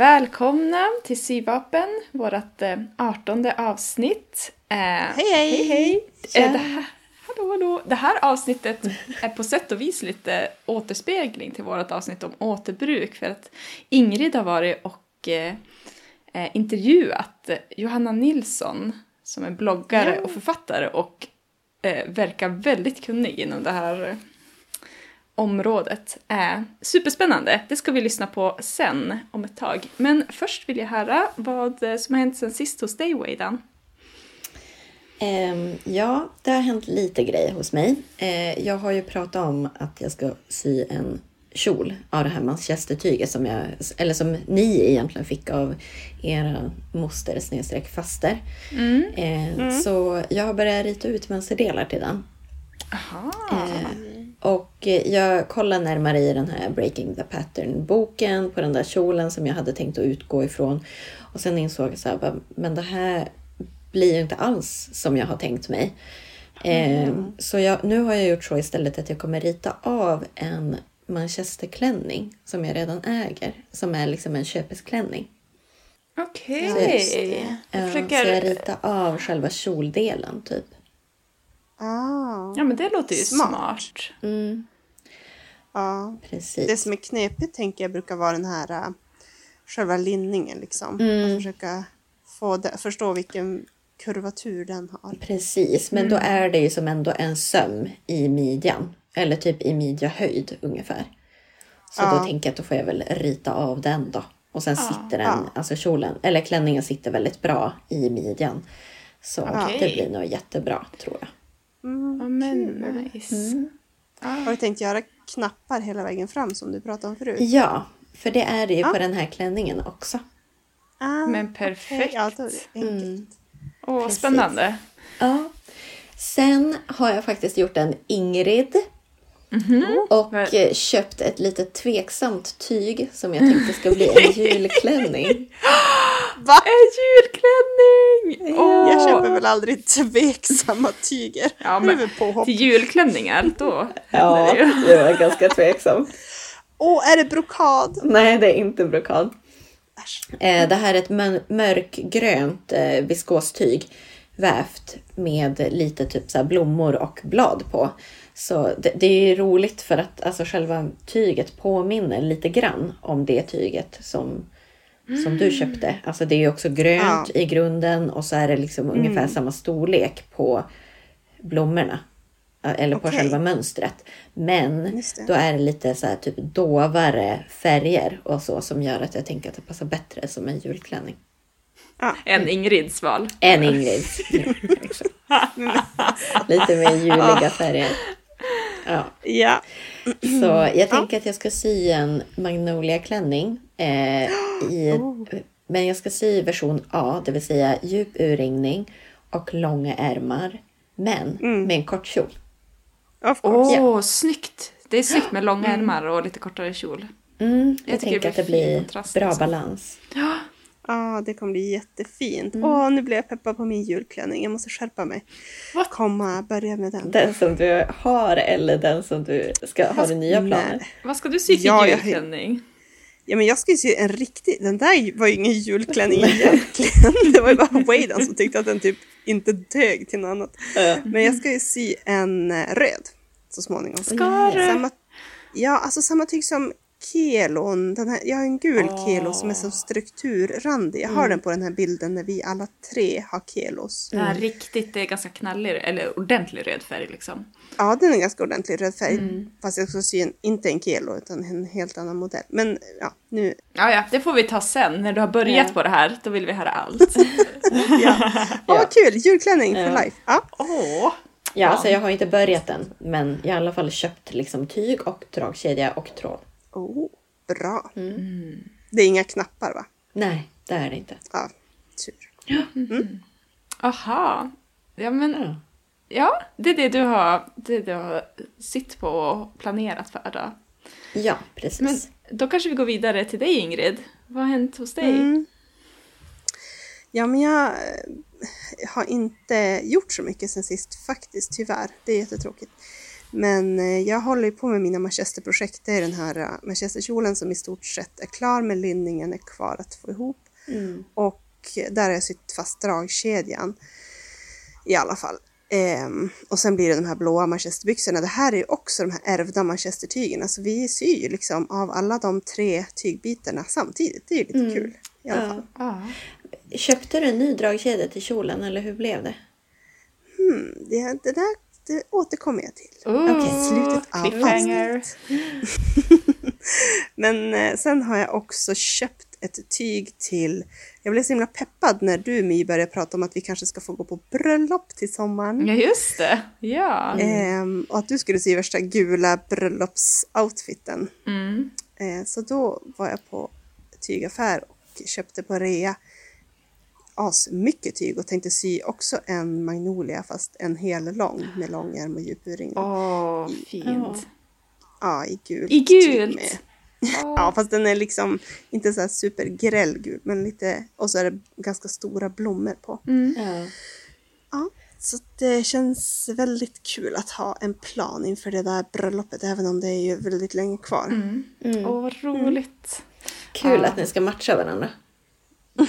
välkomna till Syvapen, vårt eh, artonde avsnitt. Eh, hej hej! hej, hej. Eh, det, här, hallå, hallå. det här avsnittet är på sätt och vis lite återspegling till vårt avsnitt om återbruk för att Ingrid har varit och eh, eh intervjuat Johanna Nilsson som är bloggare ja. och författare och verkar väldigt kunnig inom det här området är superspännande. Det ska vi lyssna på sen om ett tag. Men först vill jag höra vad som har hänt sen sist hos dig, Wadan. Um, ja, det har hänt lite grejer hos mig. Uh, jag har ju pratat om att jag ska sy en kjol av det här manchestertyget som jag, eller som ni egentligen fick av era moster snedstreck faster. Mm. Uh, mm. Så jag har börjat rita ut mönsterdelar till den. Aha. Uh, och jag kollade närmare i den här Breaking the Pattern-boken på den där kjolen som jag hade tänkt att utgå ifrån. Och sen insåg jag så här, men det här blir ju inte alls som jag har tänkt mig. Mm. Eh, så jag, nu har jag gjort så istället att jag kommer rita av en manchesterklänning som jag redan äger. Som är liksom en köpesklänning. Okej. Okay. Så, jag, försöker... så jag ritar av själva kjoldelen typ. Ah, ja men det låter ju smart. smart. Mm. Ja, precis. Det som är knepigt tänker jag brukar vara den här uh, själva linningen liksom. Mm. Att försöka få det, förstå vilken kurvatur den har. Precis, men mm. då är det ju som ändå en söm i midjan. Eller typ i midjahöjd ungefär. Så ja. då tänker jag att då får jag väl rita av den då. Och sen ja. sitter den, ja. alltså kjolen, eller klänningen sitter väldigt bra i midjan. Så okay. det blir nog jättebra tror jag. Mm, ja, men nice. Mm. Ah. Har du tänkt göra knappar hela vägen fram som du pratade om förut? Ja, för det är det ju ah. på den här klänningen också. Ah, men perfekt. Okay. Ja. Mm. Åh, spännande. Ja. Sen har jag faktiskt gjort en Ingrid. Mm -hmm. Och Men... köpt ett lite tveksamt tyg som jag tänkte ska bli en julklänning. Va? En julklänning! Oh. Jag köper väl aldrig tveksamma tyger. Ja, men till julklänningar, då Ja, det, var ganska tveksamt. Åh, oh, är det brokad? Nej, det är inte brokad. Eh, det här är ett mörkgrönt eh, viskostyg vävt med lite typ så blommor och blad på. Så det, det är roligt för att alltså själva tyget påminner lite grann om det tyget som, mm. som du mm. köpte. Alltså det är också grönt ja. i grunden och så är det liksom mm. ungefär samma storlek på blommorna. Eller på okay. själva mönstret. Men då är det lite så här typ dovare färger och så som gör att jag tänker att det passar bättre som en julklänning. Ah. En Ingrids val. En Ingrids. lite mer juliga färger. Ja. ja. Så jag tänker att jag ska sy en Magnolia-klänning. Eh, i, oh. Men jag ska sy version A, det vill säga djup urringning och långa ärmar. Men mm. med en kort kjol. Åh, oh, ja. snyggt! Det är snyggt med långa mm. ärmar och lite kortare kjol. Mm, jag, jag tänker att det blir bra liksom. balans. Ja, ah, det kommer bli jättefint. Mm. Åh, nu blir jag peppad på min julklänning. Jag måste skärpa mig. What? Komma, börja med den. Den som du har eller den som du ska ha Fast, nya planer? Nej. Vad ska du sy för ja, julklänning? Jag, ja, men jag ska ju sy en riktig... Den där var ju ingen julklänning egentligen. det var ju bara Wadan som tyckte att den typ inte dög till något annat. Mm. Men jag ska ju sy en eh, röd så småningom. Ska du? Samma, ja, alltså samma tyg som kelon. Den här, jag har en gul oh. kelo som är så strukturrandig. Jag har mm. den på den här bilden när vi alla tre har kelos. Mm. Ja, riktigt, det är ganska knallig, eller ordentlig röd färg liksom. Ja, den är ganska ordentlig röd färg. Mm. Fast jag ska sy en, inte en kelo utan en helt annan modell. Men ja, nu... Ja, ja, det får vi ta sen. När du har börjat ja. på det här, då vill vi höra allt. ja, Åh, oh, kul! Julklänning for life. Ja. Oh. Ja, alltså jag har inte börjat än. Men jag har i alla fall köpt liksom tyg och dragkedja och tråd. Oh, bra. Mm. Det är inga knappar va? Nej, det är det inte. Ja, tur. Ja. Mm. Aha. Ja, men... Ja. ja, det är det du har, det du har sitt på och planerat för då. Ja, precis. Men då kanske vi går vidare till dig Ingrid. Vad har hänt hos dig? Mm. Ja, men jag eh, har inte gjort så mycket sen sist faktiskt, tyvärr. Det är jättetråkigt. Men eh, jag håller på med mina manchesterprojekt. Det är den här uh, manchesterkjolen som i stort sett är klar men linningen är kvar att få ihop. Och där har jag sytt fast dragkedjan i alla fall. Ehm, och sen blir det de här blåa manchesterbyxorna. Det här är ju också de här ärvda manchestertygerna. Så vi syr ju liksom av alla de tre tygbitarna samtidigt. Det är ju lite kul i alla fall. Ja. Köpte du en ny dragkedja till kjolen eller hur blev det? Det, det där det återkommer jag till. Okej, slutet av cliffhanger. Men eh, sen har jag också köpt ett tyg till... Jag blev så himla peppad när du My började prata om att vi kanske ska få gå på bröllop till sommaren. Ja, just det. Ja. Ehm, och att du skulle sy värsta gula bröllopsoutfiten. Mm. Eh, så då var jag på tygaffär och köpte på rea asmycket tyg och tänkte sy också en magnolia fast en hel lång med långärm och djup urringning. Åh, fint. Ja, i gult. I tyg gult? med. Ja, fast den är liksom inte så här supergräll gul, men lite, och så är det ganska stora blommor på. Ja. Ja, så det känns väldigt kul att ha en plan inför det där bröllopet, även om det är ju väldigt länge kvar. Mm. Åh, vad roligt. Kul Ja. att ni ska matcha varandra.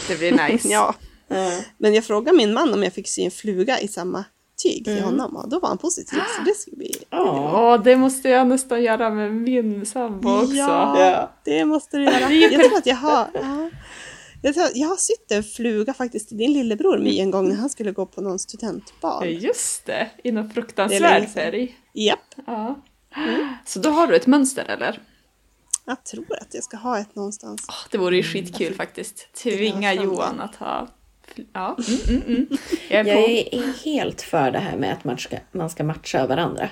Det blir nice. Ja, Ja. men jag frågade min man om jag fick sy en fluga i samma tyg till honom och då var han positiv, så det ska bli... Åh, det måste jag nästan göra med min sambo också. Ja, det måste du göra. Jag tror att jag har... Ja. Jag, tror, jag har sytt en fluga faktiskt till din lillebror My en gång när han skulle gå på någon Ja, studentbal. just det. I någon fruktansvärd färg. Japp, Ja. Så då har du ett mönster eller? jag tror att jag ska ha ett någonstans. Åh, det vore ju skitkul faktiskt. Tvinga. Johan att ha... Ja, mm, mm, mm. Jag är Jag på. är helt för det här med att man ska, man ska matcha varandra.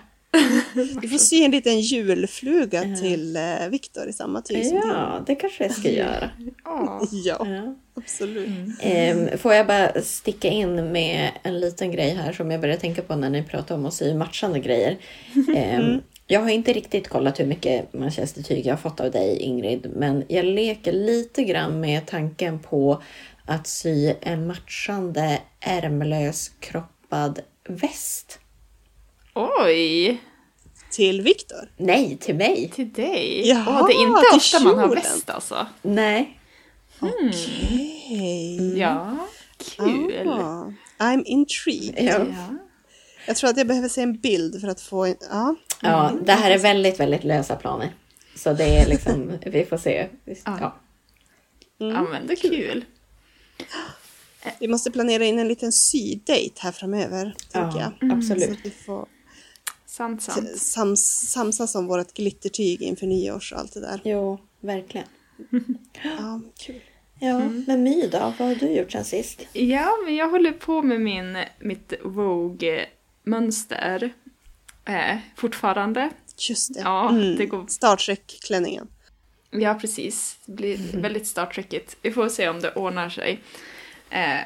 Vi får sy en liten julfluga till eh, Viktor i samma tyg som din. Ja, det kanske jag ska göra. Ja. Ja, absolut. Ehm, får jag bara sticka in med en liten grej här som jag började tänka på när ni pratade om att sy matchande grejer. Ehm, Jag har inte riktigt kollat hur mycket manchestertyg jag har fått av dig Ingrid, men jag leker lite grann med tanken på att sy en matchande ärmlös kroppad väst. Oj! Till Viktor. Nej, till mig. Till dig? Jaha, Åh, det är inte till ofta man har väst alltså. Nej. Hej. Ja, kul. Ah, I'm intrigued. Ja. Ja. Jag tror att jag behöver se en bild för att få en... Ja. Ja, det här är väldigt, väldigt lösa planer. Så det är liksom, vi får se. Ja. ja, men det är kul. Vi måste planera in en liten sydate här framöver, Ja, jag. Så absolut. att vi får Sant, sant. sams, samsas om vårt glittertyg inför nyårs och allt det där. Jo, verkligen. Ja, kul. Ja, men My då? Vad har du gjort sen sist? Ja, men jag håller på med min, mitt Vogue-mönster eh, fortfarande. Just det. Ja, Mm. det går- Star Trek-klänningen. Ja, precis. Det blir väldigt Star Trekigt. Vi får se om det ordnar sig. Eh,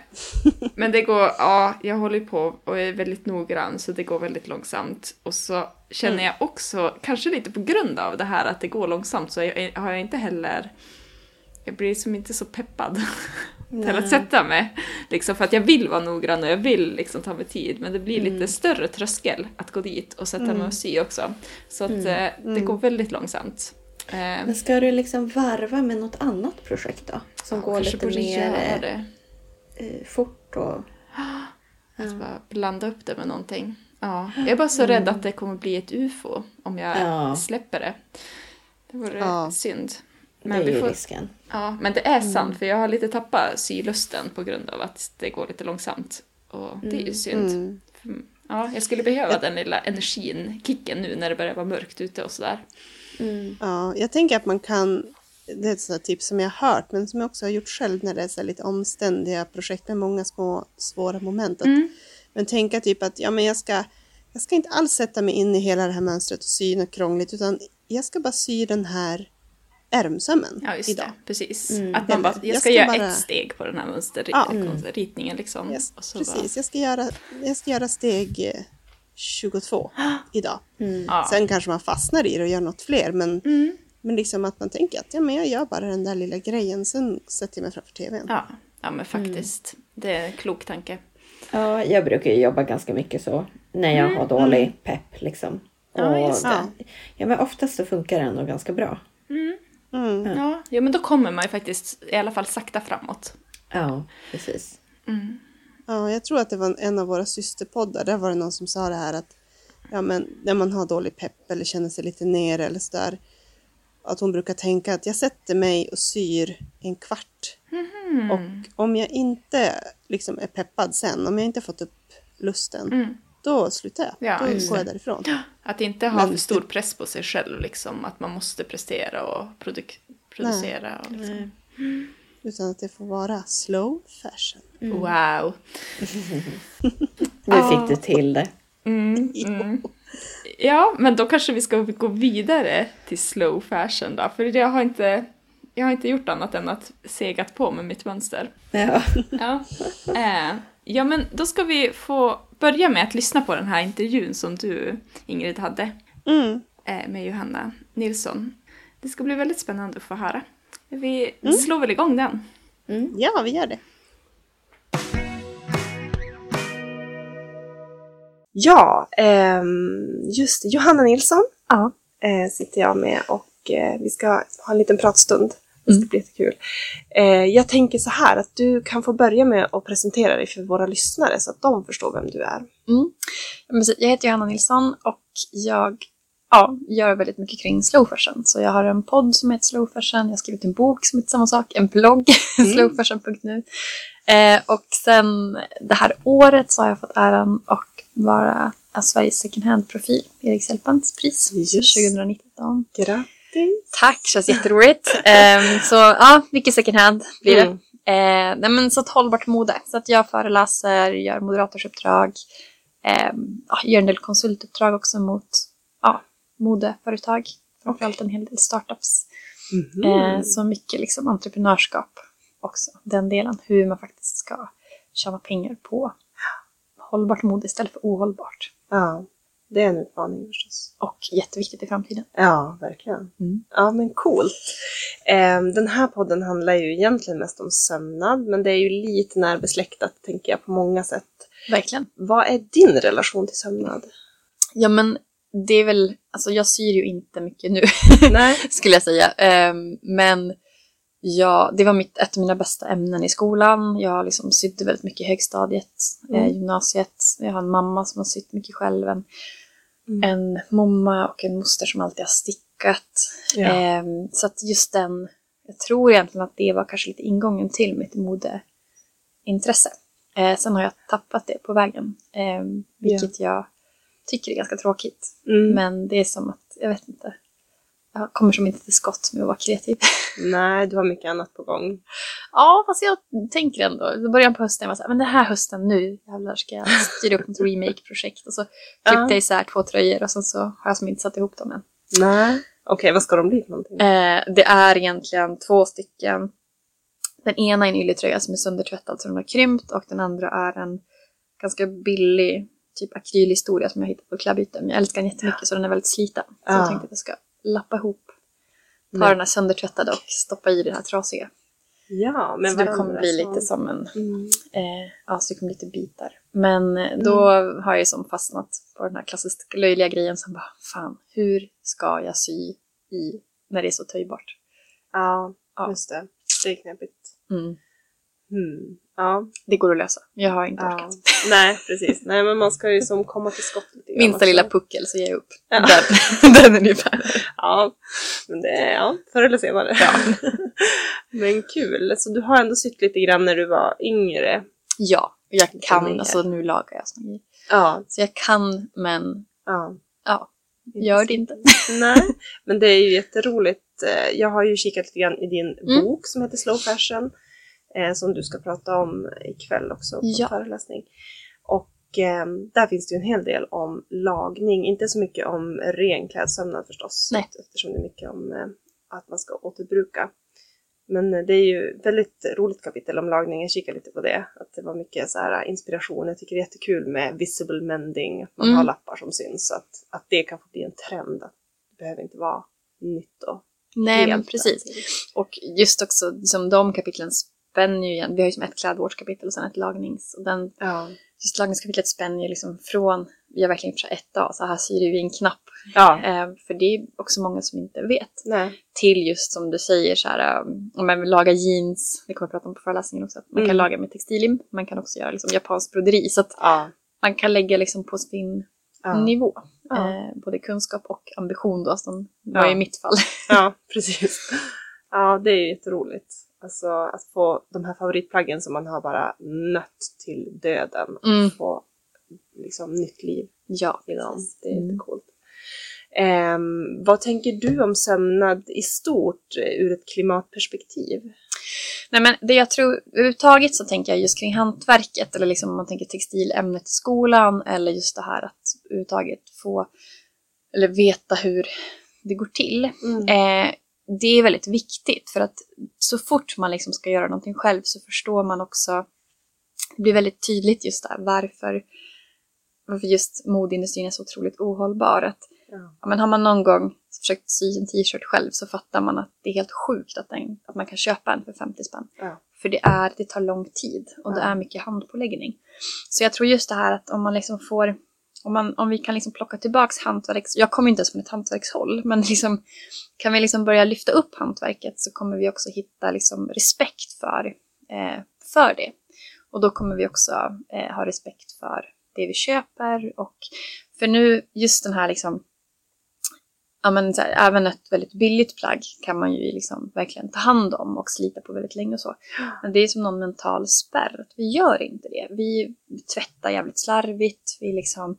men det går, ja, jag håller på och är väldigt noggrann så det går väldigt långsamt. Och så känner jag också, kanske lite på grund av det här att det går långsamt så jag, har jag inte heller, jag blir liksom inte så peppad till att sätta mig. Liksom för att jag vill vara noggrann och jag vill liksom ta mig tid men det blir lite större tröskel att gå dit och sätta mig och sy också. Så att eh, det går väldigt långsamt. Eh, Men ska du liksom varva med något annat projekt då? Som går kanske lite mer eh, det. eh, fort och... Att bara blanda upp det med någonting. Ja, jag är bara så rädd att det kommer bli ett ufo om jag Ja. släpper det. Det vore Ja. synd. det Men, är vi ju får, risken. ja, men det är sant, för jag har lite tappat sylusten på grund av att det går lite långsamt. Och det är ju synd. Mm. Ja, jag skulle behöva den lilla energin, kicken nu när det börjar vara mörkt ute och sådär. Ja, jag tänker att man kan, det är ett sådant tips som jag har hört, men som jag också har gjort själv när det är så lite omständiga projekt med många små svåra moment. Att, Men tänka typ att ja, men jag, ska, jag ska inte alls sätta mig in i hela det här mönstret och sy något krångligt, utan jag ska bara sy den här ärmsömmen Ja, just idag. det. Precis. Mm. Att man bara, jag jag ska, göra bara- ett steg på den här Ja. mönsterritningen liksom. Yes, precis, jag ska, göra, jag ska göra steg eh, 22 idag. Ja. Sen kanske man fastnar i det och gör något fler, men, men liksom att man tänker att ja, men jag gör bara den där lilla grejen, sen sätter jag mig framför tvn. Ja, ja men faktiskt. Det är en klok tanke. Ja, jag brukar ju jobba ganska mycket så. När jag har dålig pepp liksom. Ja, just det. det- Ja, men oftast så funkar det ändå ganska bra. Mm. Ja, ja, men då kommer man ju faktiskt i alla fall sakta framåt. Ja, precis. Ja, jag tror att det var en av våra systerpoddar. Där var det någon som sa det här att ja, men när man har dålig pepp eller känner sig lite nere eller sådär. Att hon brukar tänka att jag sätter mig och syr en kvart. Och om jag inte liksom är peppad sen, om jag inte fått upp lusten, då slutar jag. Ja, då går jag därifrån. Att inte ha Men för stor press på sig själv, liksom. Att man måste prestera och produk- producera. Och liksom. Utan att det får vara slow fashion. Wow. Nu fick du till det. Ja, men då kanske vi ska gå vidare till slow fashion då. För jag har inte, jag har inte gjort annat än att segat på med mitt mönster. Ja. Ja. Eh, ja, men då ska vi få börja med att lyssna på den här intervjun som du, Ingrid, hade Mm. eh, med Johanna Nilsson. Det ska bli väldigt spännande att få höra. Vi slår väl igång den. Ja, vi gör det. Ja, ehm, just. Johanna Nilsson Ja. eh, sitter jag med och eh, vi ska ha en liten pratstund. Det ska bli jättekul. Eh, jag tänker så här att du kan få börja med att presentera dig för våra lyssnare så att de förstår vem du är. Mm. Jag heter Johanna Nilsson och jag ja, gör väldigt mycket kring slow fashion. Så jag har en podd som heter Slow Fashion, jag har skrivit en bok som heter samma sak, en blogg, slowfashion.nu. Eh, och sen det här året så har jag fått äran att vara Sveriges second hand-profil, Erik Sellpants pris Just. 2019. Grattis! Tack, känns jätteroligt. Ehm, så ja, mycket second hand blir det. Mm. Eh, nej, men så ett hållbart mode. Så att jag föreläser, gör moderatorsuppdrag, eh, gör en del konsultuppdrag också mot modeföretag. Framförallt en hel del startups. Mhm. Eh, så mycket liksom entreprenörskap också. Den delen, hur man faktiskt ska tjäna pengar på hållbart mode istället för ohållbart. Ja, det är en utmaning förstås. Och jätteviktigt i framtiden. Ja, verkligen. Mm. Ja, men coolt. Ehm, den här podden handlar ju egentligen mest om sömnad, men det är ju lite närbesläktat, tänker jag, på många sätt. Verkligen. Vad är din relation till sömnad? Ja men det är väl, alltså jag syr ju inte mycket nu skulle jag säga. Ehm, men ja, det var mitt, ett av mina bästa ämnen i skolan. Jag liksom sydde väldigt mycket i högstadiet, eh, gymnasiet. Jag har en mamma som har sytt mycket själv. En, en mamma och en moster som alltid har stickat. Ja. Ehm, så att just den, jag tror egentligen att det var kanske lite ingången till mitt modeintresse. Eh, sen har jag tappat det på vägen, ehm, vilket jag tycker är ganska tråkigt. Mm. Men det är som att, jag vet inte, jag kommer som inte till skott med att vara kreativ. Nej, du har mycket annat på gång. ja, fast jag tänker ändå, i början på hösten var jag så här, men den här hösten nu jävlar ska jag styra upp ett remake-projekt. Och så klippte Ja. jag isär två tröjor och sen så har jag som inte satt ihop dem än. Nej. Okej, vad ska de bli för någonting? Eh, det är egentligen två stycken. Den ena är en ylletröja som är söndertvättad så den har krympt och den andra är en ganska billig typ akrylhistoria som jag hittat på klädbyte. Men jag älskar den jättemycket så den är väldigt sliten. Så Ja. jag tänkte att jag ska lappa ihop. Ta den här söndertvättade och stoppa i den här trasiga. Ja, men så det kommer bli lite som en, Mm. eh, ja så det kommer lite bitar. Men eh, då har jag ju som fastnat på den här klassiska löjliga grejen som bara, fan, hur ska jag sy i när det är så töjbart? Ja, Ja. just det. Det är knepigt. Mm. Mm. Ja. Det går att lösa. Jag har inte ja. orkat. Nej, precis. Nej, men man ska ju som komma till skott lite grann Minsta lilla puckel så ger jag upp. Ja. Den, den ungefär. Ja, men det är, ja, förr eller senare. men kul. Så du har ändå sytt lite grann när du var yngre. Ja, jag kan. Alltså nu lagar jag grejer. Ja. Så jag kan, men ja. ja, gör det inte. Nej, men det är ju jätteroligt. Jag har ju kikat lite grann i din Mm. bok som heter Slow Fashion. Eh, Som du ska prata om ikväll också på Ja. föreläsning. Och eh, där finns det ju en hel del om lagning. Inte så mycket om ren klädsömnad förstås. Nej. Eftersom det är mycket om eh, att man ska återbruka. Men eh, det är ju väldigt roligt kapitel om lagning. Jag kikar lite på det. Att det var mycket så här inspiration. Jag tycker det är jättekul med visible mending. Att man Mm. har lappar som syns. Så att, att det kan få bli en trend. Att det behöver inte vara nytt och Nej, men precis. Och just också, liksom, de kapitlen spänner ju igen. Vi har ju som ett klädvårdskapitel och sen ett lagnings. Och den, Ja. just lagningskapitlet spänner ju liksom från, vi har verkligen här ett dag, så här syr vi en knapp. Ja. Eh, för det är också många som inte vet. Nej. Till just som du säger så här, um, om man vill laga jeans, det kommer vi prata om på föreläsningen också, man kan Mm. laga med textillim, man kan också göra liksom japansk broderi. Så att Ja. man kan lägga liksom på sin nivå. Eh, både kunskap och ambition då, som var i mitt fall. ja, precis. Ja, det är jätteroligt. Alltså att få de här favoritplaggen som man har bara nött till döden. Mm. Få liksom nytt liv Ja, i dem. Det är Mm. jättecoolt. Ehm, vad tänker du om sömnad i stort eh, ur ett klimatperspektiv? Nej men det jag tror, överhuvudtaget så tänker jag just kring hantverket eller liksom om man tänker textilämnet i skolan eller just det här att överhuvudtaget få eller veta hur det går till. Eh, det är väldigt viktigt för att så fort man liksom ska göra någonting själv så förstår man också, det blir väldigt tydligt just där varför, varför just modeindustrin är så otroligt ohållbar. Att, Ja. ja, men har man någon gång försökt sy en t-shirt själv så fattar man att det är helt sjukt att, den, att man kan köpa en för 50 spänn. Ja. För det, är, det tar lång tid och det är mycket handpåläggning. Så jag tror just det här att om man liksom får om, man, om vi kan liksom plocka tillbaks hantverks... Jag kommer inte ens från ett hantverkshåll, men liksom, kan vi liksom börja lyfta upp hantverket så kommer vi också hitta liksom respekt för, eh, för det. Och då kommer vi också eh, ha respekt för det vi köper. Och för nu, just den här liksom, ja men här, även ett väldigt billigt plagg kan man ju liksom verkligen ta hand om och slita på väldigt länge och så. Men det är som någon mental spärr, att vi gör inte det. Vi tvättar jävligt slarvigt, vi liksom,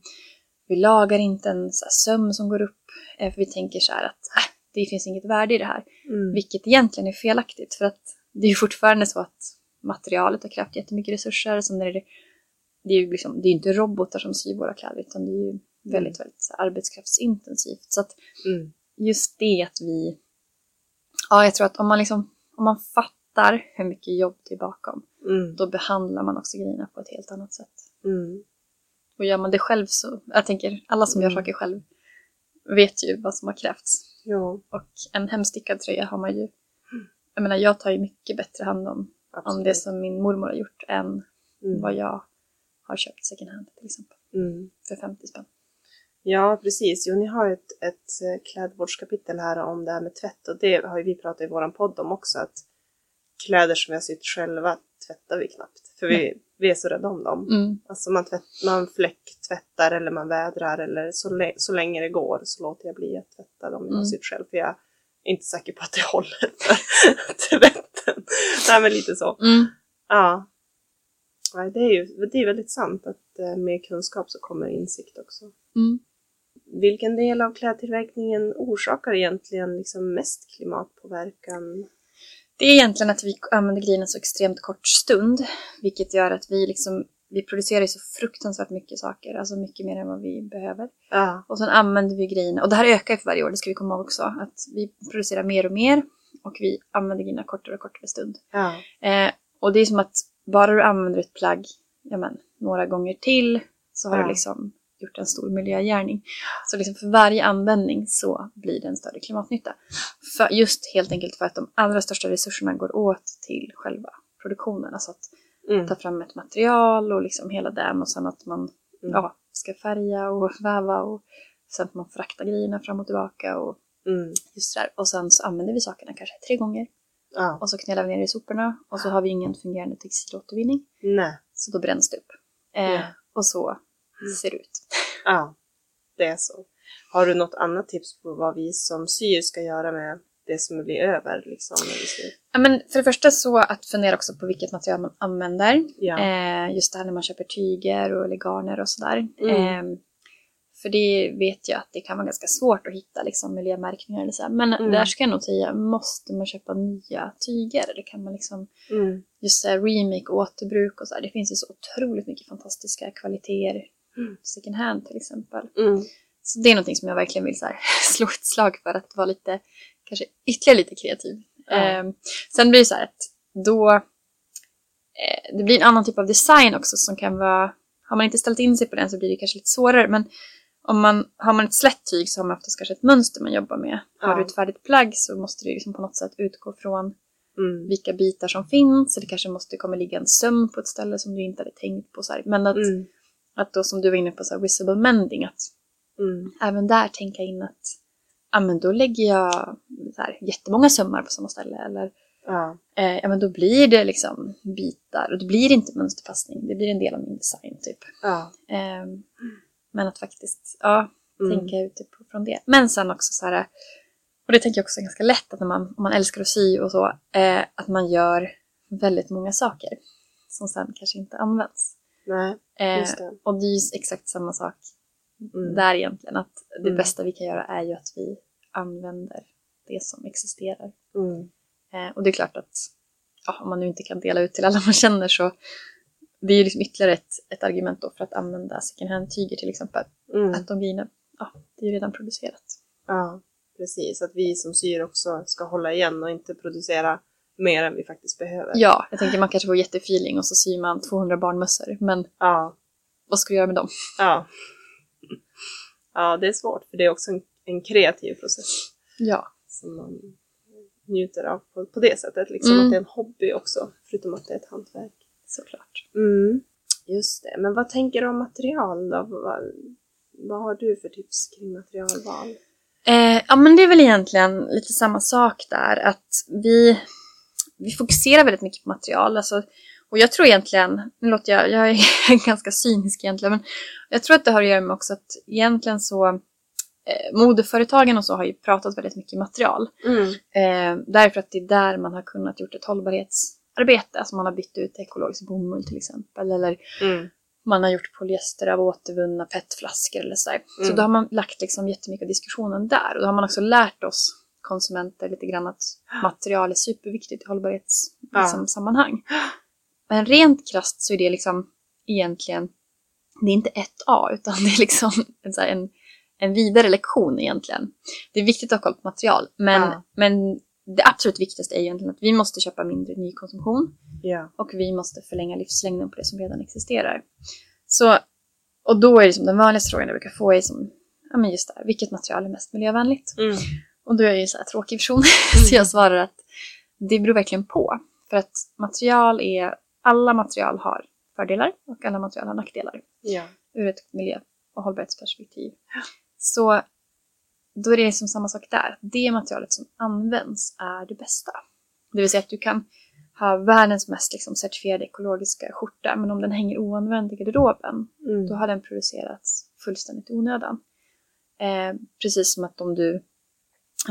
vi lagar inte en så söm som går upp, eh, för vi tänker så här att äh, det finns inget värde i det här. Mm. Vilket egentligen är felaktigt, för att det är fortfarande så att materialet har krävt jättemycket resurser. Det är ju liksom, det är inte robotar som syr våra kläder, utan det är ju väldigt, väldigt arbetskraftsintensivt. Så att Mm. just det att vi... Ja, jag tror att om man liksom, om man fattar hur mycket jobb det är bakom, Mm. då behandlar man också grejerna på ett helt annat sätt. Mm. Och gör man det själv så, jag tänker, alla som gör Mm. saker själv vet ju vad som har krävts. Jo, Och en hemstickad tröja har man ju, jag menar jag tar ju mycket bättre hand om, om det som min mormor har gjort än Mm. vad jag har köpt second hand till exempel. Mm. För 50 spänn. Ja, precis. Jo, ni har ju ett, ett eh, klädvårdskapitel här om det här med tvätt och det har ju vi pratat i våran podd om också att kläder som vi har sytt själva tvättar vi knappt för vi, vi är så rädda om dem. Mm. Alltså man, tvätt, man fläcktvättar eller man vädrar eller så, så länge det går så låter jag bli att tvätta dem jag har Mm. sytt själv för jag är inte säker på att det håller för tvätten. Nej men lite så. Mm. Ja. Nej, det är ju det är väldigt sant att eh, med kunskap så kommer insikt också. Mm. Vilken del av klädtillverkningen orsakar egentligen liksom mest klimatpåverkan? Det är egentligen att vi använder grejerna så extremt kort stund, vilket gör att vi liksom vi producerar så fruktansvärt mycket saker, alltså mycket mer än vad vi behöver. Ja. Och sen använder vi grejerna, och det här ökar ju för varje år, det ska vi komma ihåg också, att vi producerar mer och mer och vi använder grejerna kortare och kortare stund. Ja. Eh, och det är som att bara du använder ett plagg ja, men, några gånger till så har Ja. du liksom gjort en stor miljögärning. Så liksom för varje användning så blir det en större klimatnytta. För, just helt enkelt för att de allra största resurserna går åt till själva produktionen. Alltså att Mm. ta fram ett material och liksom hela den och sen att man Mm. ja, ska färga och väva och sen att man fraktar grejerna fram och tillbaka och Mm. just där. Och sen så använder vi sakerna kanske tre gånger Ja. och så knäller vi ner i soporna och så har vi ingen fungerande textilåtervinning. Nej. Så då bränns det upp. Eh, Ja. Och så ser ut. Ja. Det är så. Har du något annat tips på vad vi som syr ska göra med det som blir över? Liksom, när vi syr? Ja, men för det första så att fundera också på vilket material man använder. Ja. Eh, just det här när man köper tyger och eller garner och sådär. Mm. Eh, för det vet jag att det kan vara ganska svårt att hitta liksom, miljömärkningar eller så. Men Mm. där ska jag nog säga, måste man köpa nya tyger? Eller kan man liksom, Mm. just så här, remake, återbruk och så här. Det finns ju så otroligt mycket fantastiska kvaliteter. Mm. Second hand till exempel. Mm. Så det är någonting som jag verkligen vill så här, slå ett slag för att vara lite, kanske ytterligare lite kreativ. Ja. Eh, sen blir det så här att då, eh, det blir en annan typ av design också som kan vara, har man inte ställt in sig på den så blir det kanske lite svårare. Men om man, har man ett slätt tyg så har man oftast kanske ett mönster man jobbar med. Har Ja. du ett färdigt plagg så måste det liksom på något sätt utgå från Mm. vilka bitar som finns. Det kanske måste komma ligga en söm på ett ställe som du inte hade tänkt på. Så här. Men att, Mm. Att då som du var inne på, så här, visible mending, att Mm. även där tänka in att ja, men då lägger jag så här, jättemånga sömmar på samma ställe. Eller Ja. eh, ja, men då blir det liksom bitar och det blir inte mönsterfastning. Det blir en del av min design typ. Ja. Ehm, men att faktiskt ja, Mm. tänka utifrån det. Men sen också så här, och det tänker jag också är ganska lätt att när man, om man älskar att sy och så, eh, att man gör väldigt många saker som sen kanske inte används. Nej, Eh, och det är ju exakt samma sak Mm. där egentligen, att det Mm. bästa vi kan göra är ju att vi använder det som existerar. Mm. Eh, och det är klart att ja, om man nu inte kan dela ut till alla man känner så det är ju liksom ytterligare ett, ett argument då för att använda second hand-tyger till exempel. Mm. Att de grejerna, ja, det är ju redan producerat. Ja, precis. Att vi som syr också ska hålla igen och inte producera mer än vi faktiskt behöver. Ja, jag tänker man kanske får jättefeeling och så syr man 200 barnmössor. Men Ja. vad ska du göra med dem? Ja. Ja, det är svårt för det är också en, en kreativ process Ja. som man njuter av på, på det sättet. Liksom Mm. att det är en hobby också, förutom att det är ett hantverk. Såklart. Mm. Just det. Men vad tänker du om material då? Vad, vad har du för tips kring materialval? Eh, ja, men det är väl egentligen lite samma sak där. Att vi, vi fokuserar väldigt mycket på material. Alltså, och jag tror egentligen, nu låter jag, jag är ganska cynisk egentligen, men jag tror att det har att göra med också att egentligen så eh, modeföretagen och så har ju pratat väldigt mycket material. Mm. Eh, därför att det är där man har kunnat gjort ett hållbarhetsarbete. Alltså man har bytt ut ekologisk bomull till exempel. Eller Mm. man har gjort polyester av återvunna petflaskor eller sådär. Så Mm. då har man lagt liksom jättemycket av diskussionen där. Och då har man också lärt oss konsumenter lite grann att material är superviktigt i hållbarhetssammanhang. Ja. Liksom. Men rent krasst så är det liksom egentligen, det är inte ett A utan det är liksom en, en, en vidare lektion egentligen. Det är viktigt att ha koll på material men, Ja. men det absolut viktigaste är egentligen att vi måste köpa mindre nykonsumtion Ja. och vi måste förlänga livslängden på det som redan existerar. Så, och då är det som den vanligaste frågan jag brukar få är som, ja men just det här, vilket material är mest miljövänligt? Mm. Och då är jag ju så här tråkig person, så jag svarar att det beror verkligen på. För att material är, alla material har fördelar och alla material har nackdelar Ja. ur ett miljö och hållbarhetsperspektiv. Så då är det som samma sak där. Det materialet som används är det bästa. Det vill säga att du kan ha världens mest liksom, certifierade ekologiska skjorta men om den hänger oanvänd i garderoben Mm. då har den producerats fullständigt i onödan. Eh, precis som att om du, ja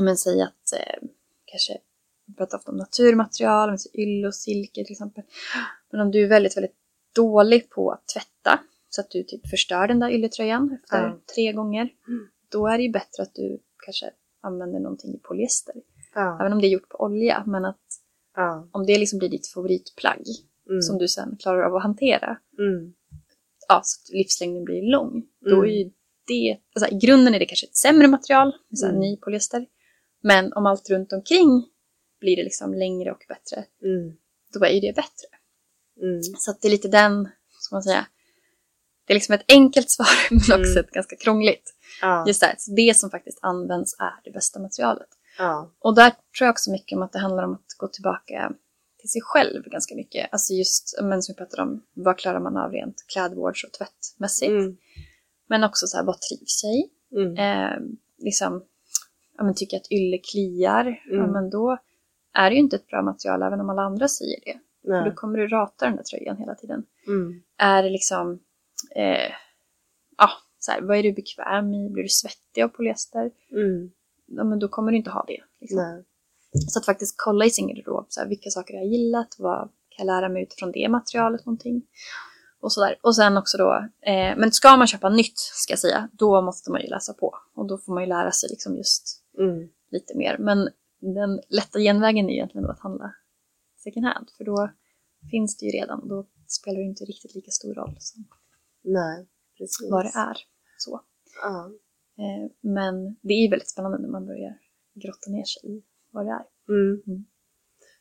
men säg att eh, kanske, vi pratar ofta om naturmaterial, men så yll och silke till exempel. Men om du är väldigt, väldigt dålig på att tvätta så att du typ förstör den där ylletröjan efter Ja. tre gånger. Mm. Då är det ju bättre att du kanske använder någonting i polyester. Ja. Även om det är gjort på olja, men att Ja. om det liksom blir ditt favoritplagg Mm. som du sen klarar av att hantera, Mm. ja, så att livslängden blir lång. Då Mm. är ju det, alltså i grunden är det kanske ett sämre material, så här Mm. ny polyester. Men om allt runt omkring blir det liksom längre och bättre, Mm. då är ju det bättre. Mm. Så att det är lite den, ska man säga, det är liksom ett enkelt svar men också Mm. ett ganska krångligt. Ja. Just det, det som faktiskt används är det bästa materialet. Ja. Och där tror jag också mycket om att det handlar om att gå tillbaka till sig själv ganska mycket. Alltså just, men som vi pratade om, vad klarar man av rent klädvårds och tvättmässigt? Mm. Men också så här, vad trivs jag i? Mm. Eh, liksom, ja, men tycker att ylle kliar, ja, Mm. men då är det ju inte ett bra material även om alla andra säger det. För då kommer du rata den där tröjan hela tiden. Mm. Är det liksom, eh, ja, så här, vad är du bekväm i? Blir du svettig av polyester? Mm. Ja, men då kommer du inte ha det. Liksom. Så att faktiskt kolla i sin garderob, så här, vilka saker har jag gillat, vad kan jag lära mig utifrån det materialet någonting. Och sådär. Och sen också då, eh, men ska man köpa nytt ska jag säga, då måste man ju läsa på. Och då får man ju lära sig liksom just Mm. lite mer. Men den lätta genvägen är egentligen att handla second hand, för då finns det ju redan. Då spelar det inte riktigt lika stor roll som Nej. Precis. vad det är. Så. Ja. Eh, men det är väldigt spännande när man börjar grotta ner sig i vad det är. Mm. Mm.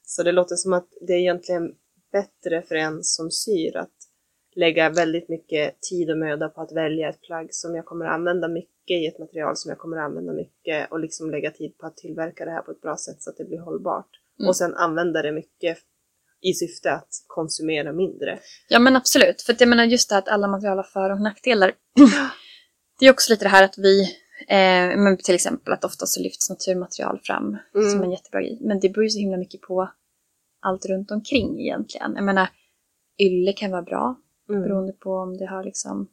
Så det låter som att det är egentligen bättre för en som syr att lägga väldigt mycket tid och möda på att välja ett plagg som jag kommer att använda mycket i ett material som jag kommer att använda mycket och liksom lägga tid på att tillverka det här på ett bra sätt så att det blir hållbart. Mm. och sen använda det mycket i syfte att konsumera mindre. Ja men absolut, för jag menar just det här att alla material har för och nackdelar. det är också lite det här att vi, eh, men till exempel att ofta så lyfts naturmaterial fram Mm. som en jättebra grej. Men det beror ju så himla mycket på allt runt omkring egentligen. Jag menar, ylle kan vara bra Mm. beroende på om det har liksom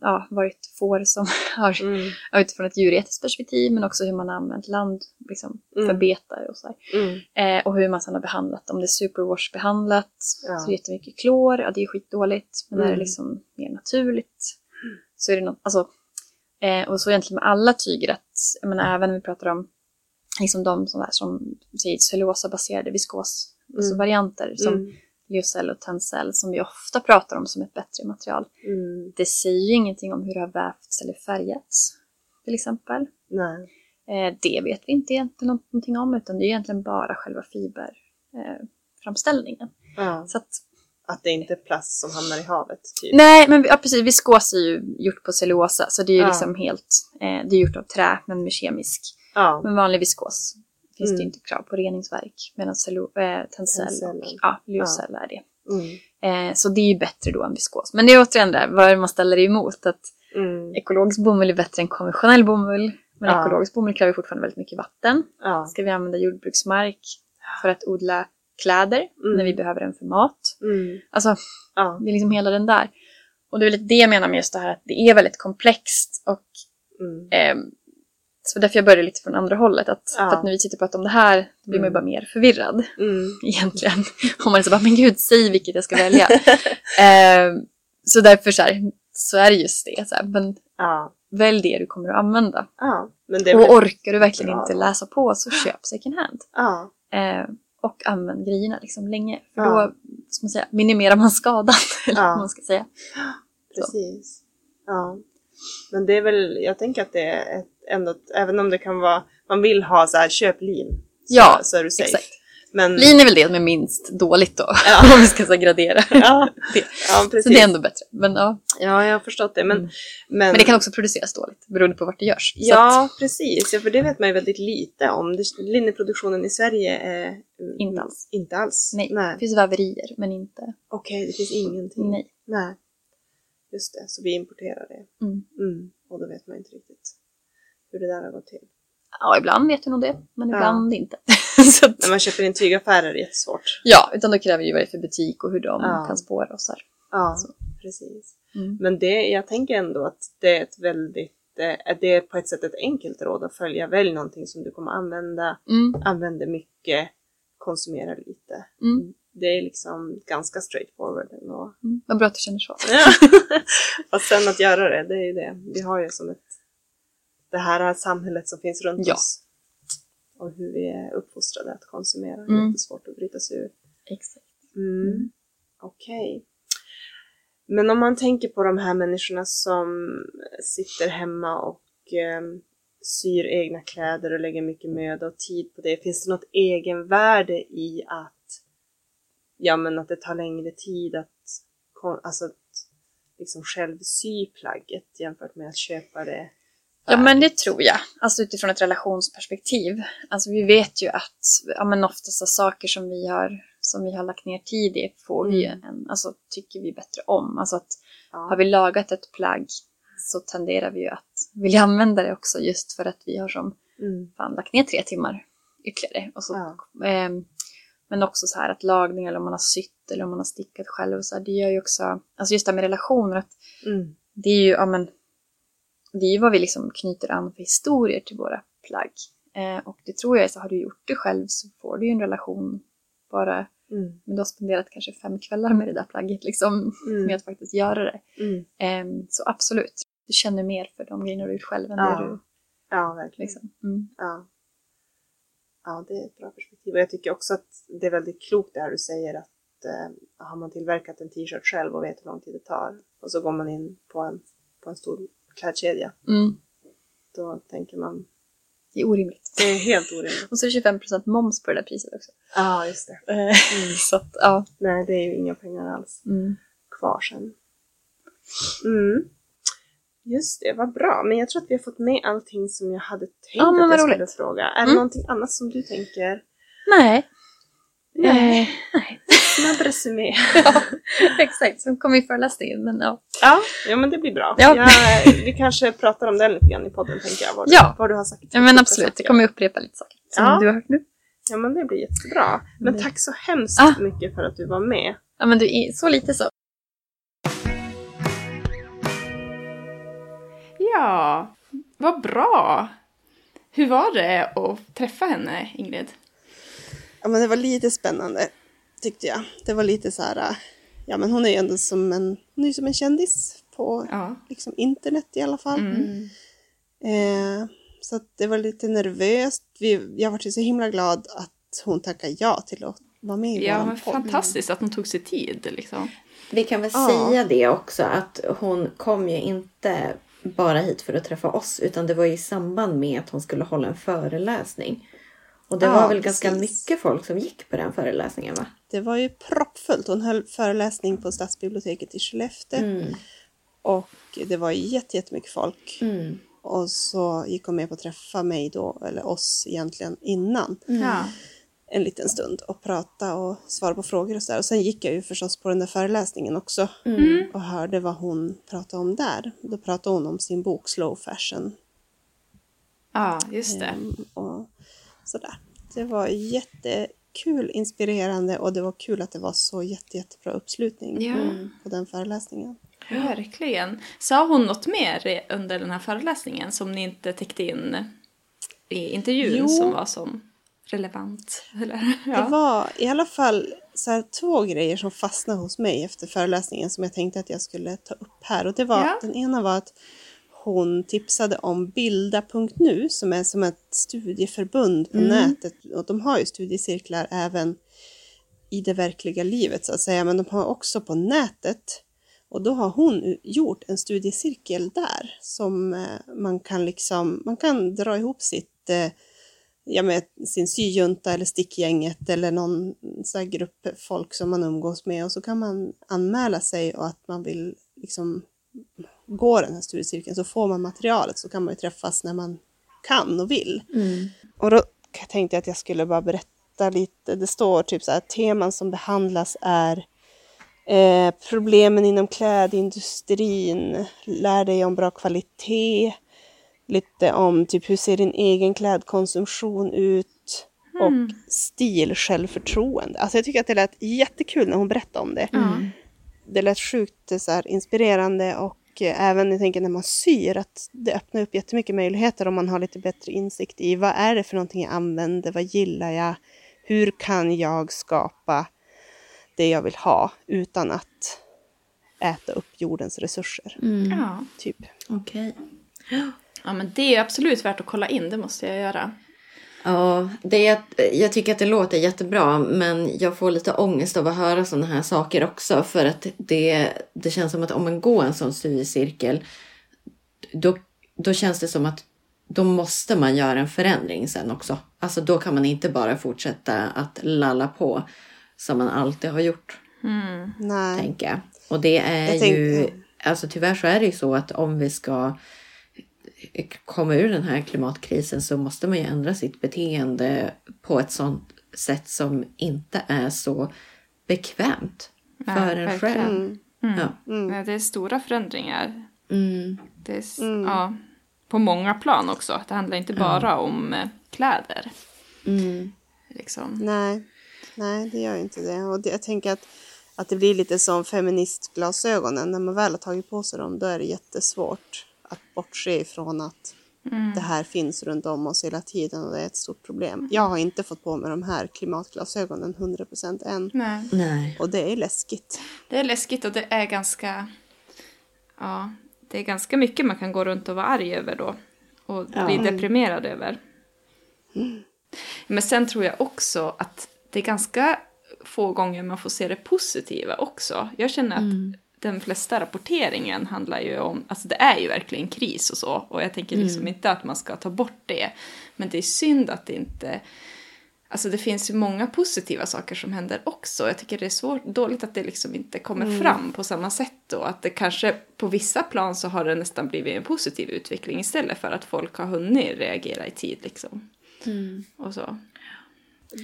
ja, varit får som har Mm. utifrån ett djuretiskt perspektiv men också hur man har använt land liksom, Mm. för bete och så. Mm. Eh, och hur man sedan har behandlat. Om det är superwash-behandlat Ja. så är det jättemycket klor, ja det är skitdåligt. Men är det Mm. liksom mer naturligt så är det något, alltså, eh, och så egentligen med alla tyger att, jag menar även när vi pratar om liksom de som, där, som säger cellulosabaserade viskos, alltså Mm. varianter som Mm. Lyocell och tencell som vi ofta pratar om som ett bättre material. Mm. Det säger ju ingenting om hur det har vävts eller färgats till exempel. Nej. Eh, det vet vi inte egentligen nå- någonting om utan det är egentligen bara själva fiberframställningen. Framställningen. Ja. så att, Att det inte är plast som hamnar i havet. Typ. nej, men ja, precis. Viskos är ju gjort på cellulosa så det är ju Ja. liksom helt, eh, det är gjort av trä men med kemisk. Ja. Men vanlig viskos finns det Mm. ju inte krav på reningsverk medan cello, eh, Tencell. och ja, lyocell är det. Mm. Eh, så det är ju bättre då än viskos. Men det är återigen där, vad är det man ställer det emot? Att Mm. ekologisk bomull är bättre än konventionell bomull. Men Ja. ekologisk bomull kräver fortfarande väldigt mycket vatten. Ja. Ska vi använda jordbruksmark för att odla kläder Mm. när vi behöver den för mat? Mm. Alltså, Ja. det är liksom hela den där. Och det är lite det jag menar med just det här att det är väldigt komplext och Mm. Så därför jag började lite från andra hållet. Att, Ja. att när vi sitter och pratar om det här då blir man ju Mm. bara mer förvirrad Mm. egentligen. Om man är så bara, men gud, säg vilket jag ska välja. Ehm, så därför så, här, så är det just det. Så här, men Ja. välj det du kommer att använda. Ja. Är Och orkar du verkligen bra. inte läsa på så köp second hand. Ja. Eh, och använd grejerna liksom länge. För Ja. då ska man säga, minimerar man skadan. Eller Ja. vad man ska säga. Precis. Ja. Men det är väl, jag tänker att det är ett, ändå, även om det kan vara, man vill ha så här, köp lin. Så, Ja, så är du safe. Exakt. Men, Lin är väl det som är minst dåligt då. Ja. om vi ska så gradera. Ja, det. ja precis. Så det är ändå bättre. Men, ja. Ja, jag har förstått det. Men, Mm. men, Men det kan också produceras dåligt beroende på vart det görs. Ja, att, precis. Ja, för det vet man ju väldigt lite om. Linneproduktionen i Sverige är Inte alls. Inte alls. nej. Nej. Det finns väverier men inte. Okej, det finns ingenting. Nej. Nej. Just det, så vi importerar det. Mm. Mm. Och då vet man inte riktigt hur det där har gått till. Ja, ibland vet du nog det. Men Ja. ibland inte. så att, När man köper in tygaffärer är det jättesvårt. ja, utan då kräver ju vad det är för butik och hur de Ja. kan spåra oss här. Ja, Så. precis. Mm. Men det, jag tänker ändå att det är ett väldigt, eh, det är på ett sätt ett enkelt råd att följa. Välj någonting som du kommer använda, Mm. använd det mycket, konsumera lite. Mm. Det är liksom ganska straightforward ändå. Mm. Vad bra att du känner så. Ja. Fast sen att göra det, det är ju det. Vi har ju som ett, det här samhället som finns runt Ja. oss. Och hur vi är uppfostrade att konsumera. Det Mm. är jättesvårt att bryta sig ur. Exakt. Mm. Mm. Okej. Men om man tänker på de här människorna som sitter hemma och eh, syr egna kläder och lägger mycket möda och tid på det. Finns det något egenvärde i att, ja men att det tar längre tid att, alltså att liksom själv sy plagget jämfört med att köpa det Ja men det tror jag. Alltså utifrån ett relationsperspektiv. Alltså vi vet ju att ja, men oftast så saker som vi har som vi har lagt ner tid i får vi Mm. en, alltså tycker vi bättre om. Alltså att har Ja. vi lagat ett plagg så tenderar vi ju att vilja använda det också just för att vi har som Mm. fan lagt ner tre timmar ytterligare. Och så, Ja. ehm, men också så här att lagning eller om man har sytt eller om man har stickat själv och så här, det gör ju också, alltså just det här med relationer, att Mm. det är ju, ja men, det är ju vad vi liksom knyter an för historier till våra plagg. Eh, och det tror jag är så, har du gjort det själv så får du ju en relation bara, Mm. men du har spenderat kanske fem kvällar med det där plagget liksom, Mm. med att faktiskt göra det. Mm. Ehm, så absolut, du känner mer för de grejerna du gjort själv än Ja. det du Ja, verkligen. liksom. Mm. Ja. ja, det är ett bra perspektiv. Och jag tycker också att det är väldigt klokt det här du säger att eh, har man tillverkat en t-shirt själv och vet hur lång tid det tar och så går man in på en, på en stor klädkedja. Mm. Då tänker man, Det är orimligt. det är helt orimligt. Och så är det 25% moms på det där priset också. Ja, just det. Eh, så att, ja. Nej, det är ju inga pengar alls Mm. kvar sen. Mm. Just det, vad bra. Men jag tror att vi har fått med allting som jag hade tänkt Ja, att jag skulle roligt. fråga. Är det Mm. någonting annat som du tänker? Nej, Nej. Snabb resumé. ja, exakt. Sen kommer ju föreläsningen. Men ja. Ja, ja men det blir bra. Ja. Jag, vi kanske pratar om den lite grann i podden tänker jag. Vad, du- Ja. vad du har sagt. ja, men absolut. Jag kommer upprepa lite saker som Ja. du har hört nu. Ja men det blir jättebra. Men Det- tack så hemskt Ah. mycket för att du var med. Ja, men du så lite så. Ja, vad bra. Hur var det att träffa henne, Ingrid? Ja men det var lite spännande tyckte jag. Det var lite så här, äh, ja men hon är ju ändå som en, hon är som en kändis på Ja. liksom internet i alla fall. Mm. Eh, så att det var lite nervöst. Vi, jag var så himla glad att hon tackade ja till att vara med i Ja, men podd. fantastiskt att hon tog sig tid liksom. Vi kan väl Ja. säga det också att hon kom ju inte bara hit för att träffa oss utan det var i samband med att hon skulle hålla en föreläsning. Och det Ja, var väl ganska precis. mycket folk som gick på den föreläsningen va? Det var ju proppfullt. Hon höll föreläsning på stadsbiblioteket i Skellefteå. Mm. Och det var jätte- jättemycket folk. Mm. Och så gick hon med på att träffa mig då, eller oss egentligen, innan. Ja. En liten stund och prata och svara på frågor och sådär. Och sen gick jag ju förstås på den där föreläsningen också. Mm. Och hörde vad hon pratade om där. Då pratade hon om sin bok Slow Fashion. ja, just det. Ehm, och sådär. Det var jättekul, inspirerande och det var kul att det var så jätte, jättebra uppslutning Ja. på, den föreläsningen. Verkligen. Sa hon något mer under den här föreläsningen som ni inte täckte in i intervjun Jo. som var som relevant? Eller? Ja. Det var i alla fall så här, två grejer som fastnade hos mig efter föreläsningen som jag tänkte att jag skulle ta upp här. Och det var, Ja. Den ena var att hon tipsade om Bilda.nu som är som ett studieförbund på nätet. Och de har ju studiecirklar även i det verkliga livet så att säga. Men de har också på nätet. Och då har hon gjort en studiecirkel där som eh, man kan liksom, man kan dra ihop sitt eh, ja, med sin syjunta eller stickgänget eller någon så här grupp folk som man umgås med och så kan man anmäla sig och att man vill liksom gå den här studiecirkeln så får man materialet så kan man ju träffas när man kan och vill. Mm. Och då tänkte jag att jag skulle bara berätta lite. Det står typ så här teman som behandlas är eh, problemen inom klädindustrin, lär dig om bra kvalitet, lite om typ hur ser din egen klädkonsumtion ut och stil, självförtroende. Alltså jag tycker att det lät jättekul när hon berättade om det. Det lät sjukt så här, inspirerande och eh, även jag tänker när man syr att det öppnar upp jättemycket möjligheter om man har lite bättre insikt i vad är det för någonting jag använder, vad gillar jag, hur kan jag skapa det jag vill ha utan att äta upp jordens resurser. Ja. Typ. Okej. ja, men det är absolut värt att kolla in, det måste jag göra. Ja, det är, jag tycker att det låter jättebra men jag får lite ångest av att höra sådana här saker också för att det, det känns som att om man går en sån studiecirkel då, då känns det som att då måste man göra en förändring sen också. Alltså då kan man inte bara fortsätta att lalla på som man alltid har gjort, Nej. tänker jag. Och det är Jag ju, alltså tyvärr så är det ju så att om vi ska komma ur den här klimatkrisen så måste man ju ändra sitt beteende på ett sånt sätt som inte är så bekvämt Nej, för en verkligen. själv. Ja. Nej, Det är stora förändringar. Mm. Det är, s- ja, på många plan också. Det handlar inte bara om eh, kläder. Mm. Liksom. Nej. Nej, det gör ju inte det. Och det, jag tänker att, att det blir lite som feministglasögonen. När man väl har tagit på sig dem, då är det jättesvårt att bortse ifrån att det här finns runt om oss hela tiden och det är ett stort problem. Jag har inte fått på mig de här klimatglasögonen 100% än. Nej. Nej. Och det är läskigt. Det är läskigt och det är ganska... Ja, det är ganska mycket man kan gå runt och vara arg över då. Och bli deprimerad över. Men sen tror jag också att det är ganska få gånger man får se det positiva också. Jag känner att den flesta rapporteringen handlar ju om, alltså det är ju verkligen kris och så. Och jag tänker liksom inte att man ska ta bort det. Men det är synd att det inte Alltså det finns ju många positiva saker som händer också. Jag tycker det är svårt, dåligt att det liksom inte kommer fram på samma sätt då. Att det kanske på vissa plan så har det nästan blivit en positiv utveckling istället för att folk har hunnit reagera i tid liksom. Och så.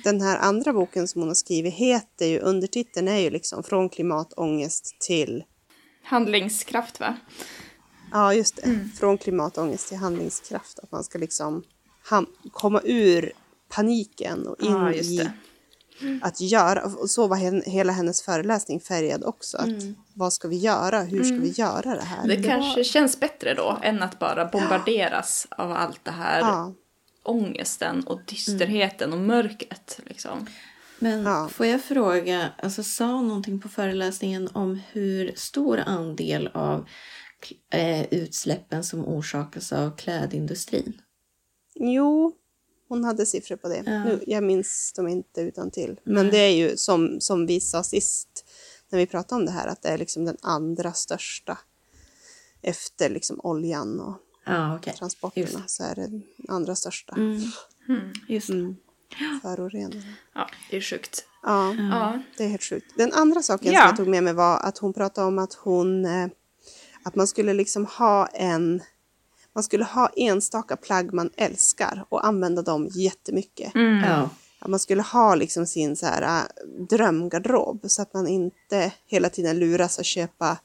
den här andra boken som hon har skrivit heter ju, undertiteln är ju liksom Från klimatångest till, Handlingskraft va? ja just det, Från klimatångest till handlingskraft. Att man ska liksom komma ur paniken och in Ja, just i det. att göra. Och så var hen, hela hennes föreläsning färgad också. Att Vad ska vi göra? Hur ska vi göra det här? Det kanske känns bättre då än att bara bombarderas av allt det här Ja. ångesten och dysterheten och mörkret. Liksom. Men Ja. får jag fråga, alltså sa hon någonting på föreläsningen om hur stor andel av eh, utsläppen som orsakas av klädindustrin? Jo, hon hade siffror på det. Ja. Nu, jag minns dem inte utan till. Men det är ju som, som vi sa sist när vi pratade om det här att det är liksom den andra största efter liksom oljan och Ja, okej. transporterna Just så är det den andra största Mm. Just det. mm. föroreningen. Ja, det är sjukt. Ja, Ja. det är helt sjukt. Den andra saken Ja. som jag tog med mig var att hon pratade om att hon eh, att man skulle liksom ha en man skulle ha enstaka plagg man älskar och använda dem jättemycket. Ja. Att man skulle ha liksom sin så här, äh, drömgarderob så att man inte hela tiden luras att köpa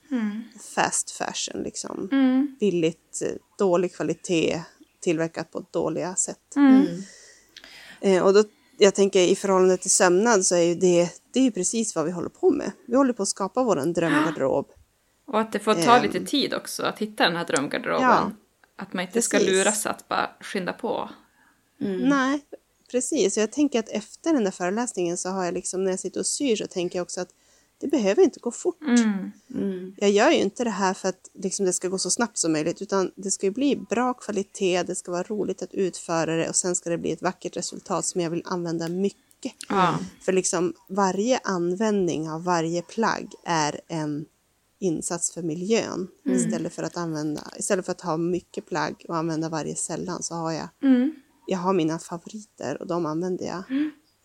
fast fashion. Liksom. Billigt, eh, dålig kvalitet, tillverkat på dåliga sätt. Eh, och då, jag tänker i förhållande till sömnad så är ju det, det är ju precis vad vi håller på med. Vi håller på att skapa vår drömgarderob. Och att det får ta Ehm. lite tid också att hitta den här drömgarderoben. Ja. Att man inte ska Precis. luras att bara skynda på. Nej, precis. Och jag tänker att efter den där föreläsningen så har jag liksom, när jag sitter och syr så tänker jag också att det behöver inte gå fort. Jag gör ju inte det här för att liksom, det ska gå så snabbt som möjligt utan det ska ju bli bra kvalitet, det ska vara roligt att utföra det och sen ska det bli ett vackert resultat som jag vill använda mycket. Ja. För liksom varje användning av varje plagg är en insats för miljön. Istället, för att använda, istället för att ha mycket plagg och använda varje sällan så har jag, jag har mina favoriter och de använder jag.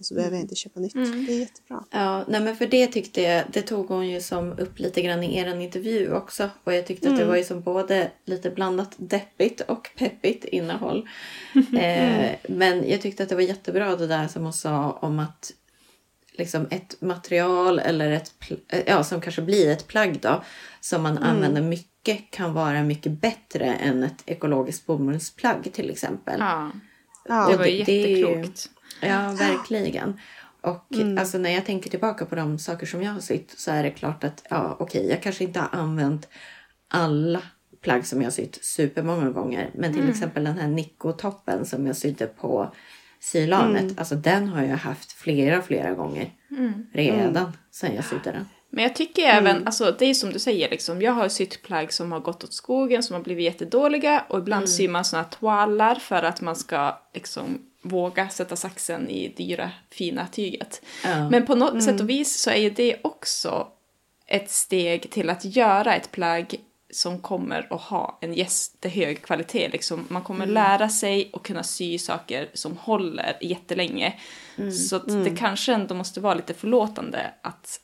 Och så behöver jag inte köpa nytt. Det är jättebra. Ja, nej men för det tyckte jag, det tog hon ju som upp lite grann i er intervju också. Och jag tyckte att det var ju som både lite blandat deppigt och peppigt innehåll. eh, men jag tyckte att det var jättebra det där som hon sa om att liksom ett material eller ett, eh, ja som kanske blir ett plagg då. Som man använder mycket kan vara mycket bättre än ett ekologiskt bomullsplagg till exempel. ja. Ja, Det var det- jätteklokt. Ja, verkligen. Och Mm. alltså, när jag tänker tillbaka på de saker som jag har sytt så är det klart att ja, okej, jag kanske inte har använt alla plagg som jag har sytt supermånga gånger. Men Mm. till exempel den här Nico-toppen som jag sydde på sylanet. Mm. Alltså den har jag haft flera, flera gånger redan Mm. sedan jag sydde den. Men jag tycker även, alltså det är som du säger liksom, jag har sytt plagg som har gått åt skogen, som har blivit jättedåliga och ibland syr man såna toalar för att man ska liksom våga sätta saxen i dyra fina tyget. Ja. Men på något sätt och vis så är ju det också ett steg till att göra ett plagg som kommer att ha en jättehög kvalitet. Liksom. Man kommer lära sig och kunna sy saker som håller jättelänge. Så att det kanske ändå måste vara lite förlåtande att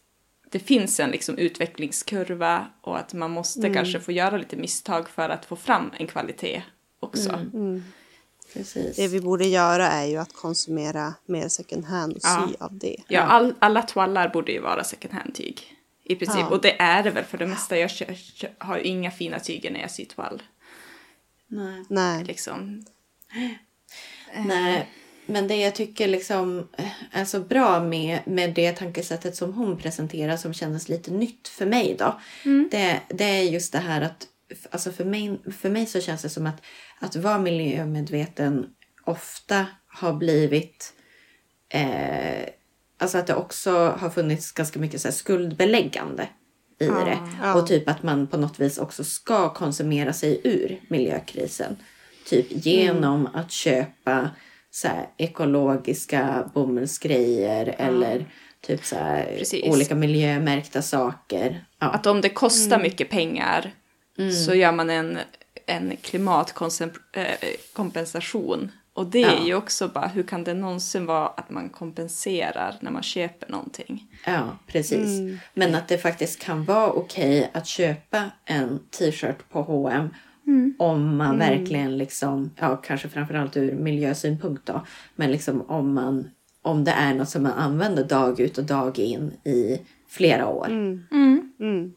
det finns en liksom utvecklingskurva och att man måste kanske få göra lite misstag för att få fram en kvalitet också. Precis. Det vi borde göra är ju att konsumera mer second hand och sy Ja. av det. Ja, all, alla toalar borde ju vara second hand-tyg. I princip. Ja. Och det är det väl för det mesta. Jag kö- kö- har ju inga fina tyger när jag syr toal. Nej. Nej. Liksom. Nej, men det jag tycker liksom eh, är så bra med, med det tankesättet som hon presenterar som kändes lite nytt för mig då. Det, det är just det här att alltså för, mig, för mig så känns det som att, att vara miljömedveten ofta har blivit eh, alltså att det också har funnits ganska mycket så skuldbeläggande i det. Ja. Och typ att man på något vis också ska konsumera sig ur miljökrisen. Typ genom att köpa så här, ekologiska bomullsgrejer eller typ så här, olika miljömärkta saker. Ja. Att om det kostar mycket pengar så gör man en, en klimatkompensation. Och det är Ja. ju också bara, hur kan det någonsin vara att man kompenserar när man köper någonting? Ja, precis. Men att det faktiskt kan vara okej att köpa en t-shirt på H&M om man verkligen liksom, ja kanske framförallt ur miljösynpunkt då, men liksom om man om det är något som man använder dag ut och dag in i flera år. Mm.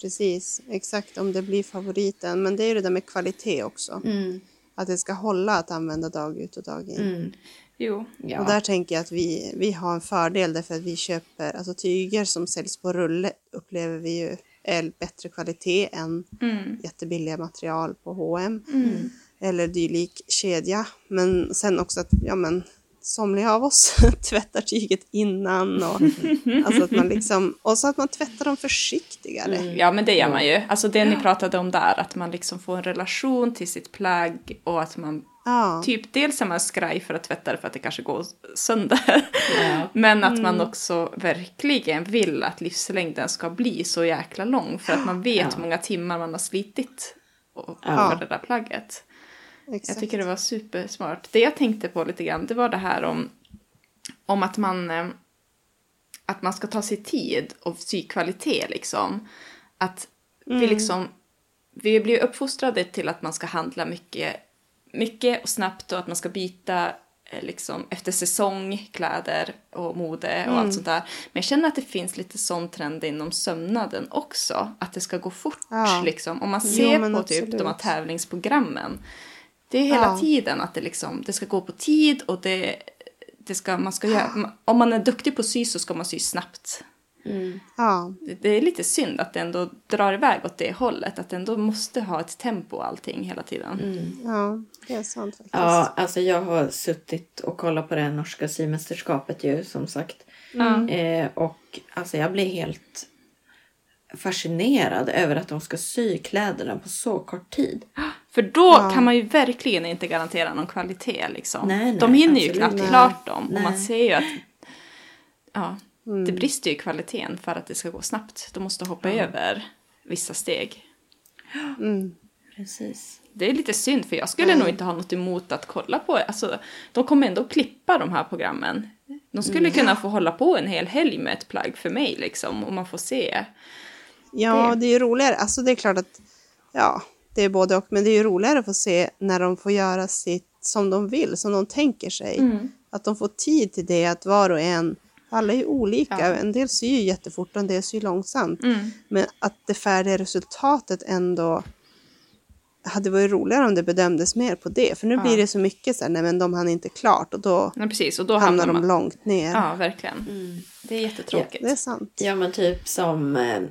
Precis, exakt om det blir favoriten. Men det är ju det där med kvalitet också. Mm. Att det ska hålla att använda dag ut och dag in. Mm. Jo. Ja. Och där tänker jag att vi, vi har en fördel därför att vi köper, alltså tyger som säljs på rulle upplever vi ju är bättre kvalitet än Mm. jättebilliga material på H&M eller dylik kedja. Men sen också att, ja men somliga av oss tvättar tyget innan och alltså att man liksom, och så att man tvättar dem försiktigare. Ja, men det gör man ju. Alltså det ni pratade om där, att man liksom får en relation till sitt plagg och att man Ja, typ dels är man skraj för att tvätta det för att det kanske går sönder. Ja. Men att man också verkligen vill att livslängden ska bli så jäkla lång för att man vet Ja. hur många timmar man har slitit och- Ja. för det där plagget. Jag exakt. tycker det var supersmart. Det jag tänkte på lite grann, det var det här om, om att man eh, att man ska ta sig tid och sy kvalitet liksom. Att vi liksom, vi blir uppfostrade till att man ska handla mycket, mycket och snabbt och att man ska byta eh, liksom efter säsong, kläder och mode och allt sånt där. Men jag känner att det finns lite sån trend inom sömnaden också. Att det ska gå fort Ja. liksom. Om man Jo, ser men på typ de här absolut. tävlingsprogrammen. Det är hela Ja. tiden att det liksom, det ska gå på tid och det, det ska, man ska göra, om man är duktig på att sy så ska man sy snabbt. Mm. Ja, Det, det är lite synd att det ändå drar iväg åt det hållet, att det ändå måste ha ett tempo allting hela tiden. Mm. ja, det är sant faktiskt. Ja, alltså jag har suttit och kollat på det norska symästerskapet ju som sagt. Ja. Eh, och alltså jag blir helt fascinerad över att de ska sy kläderna på så kort tid. För då Ja. kan man ju verkligen inte garantera någon kvalitet liksom. Nej, nej, De hinner ju knappt inte. klart dem och Nej. man ser ju att ja, Mm. det brister ju i kvaliteten för att det ska gå snabbt. De måste hoppa över vissa steg. Mm. Precis. Det är lite synd för jag skulle nog inte ha något emot att kolla på. Alltså, de kommer ändå klippa de här programmen. De skulle kunna få hålla på en hel helg med ett plagg för mig liksom och man får se. Ja, Det- det är ju roligare. Alltså det är klart att, ja, det är både och. Men det är ju roligare att få se när de får göra sitt som de vill, som de tänker sig. Mm. Att de får tid till det, att var och en, alla är ju olika. Ja. En del syr ju jättefort och en del syr långsamt. Mm. Men att det färdiga resultatet ändå hade varit roligare om det bedömdes mer på det. För nu Ja. blir det så mycket så här, nej men de hann inte klart och då Ja, precis. Och då hamnar de man... långt ner. Ja, verkligen. Det är jättetråkigt. Det är sant. Ja men typ som eh,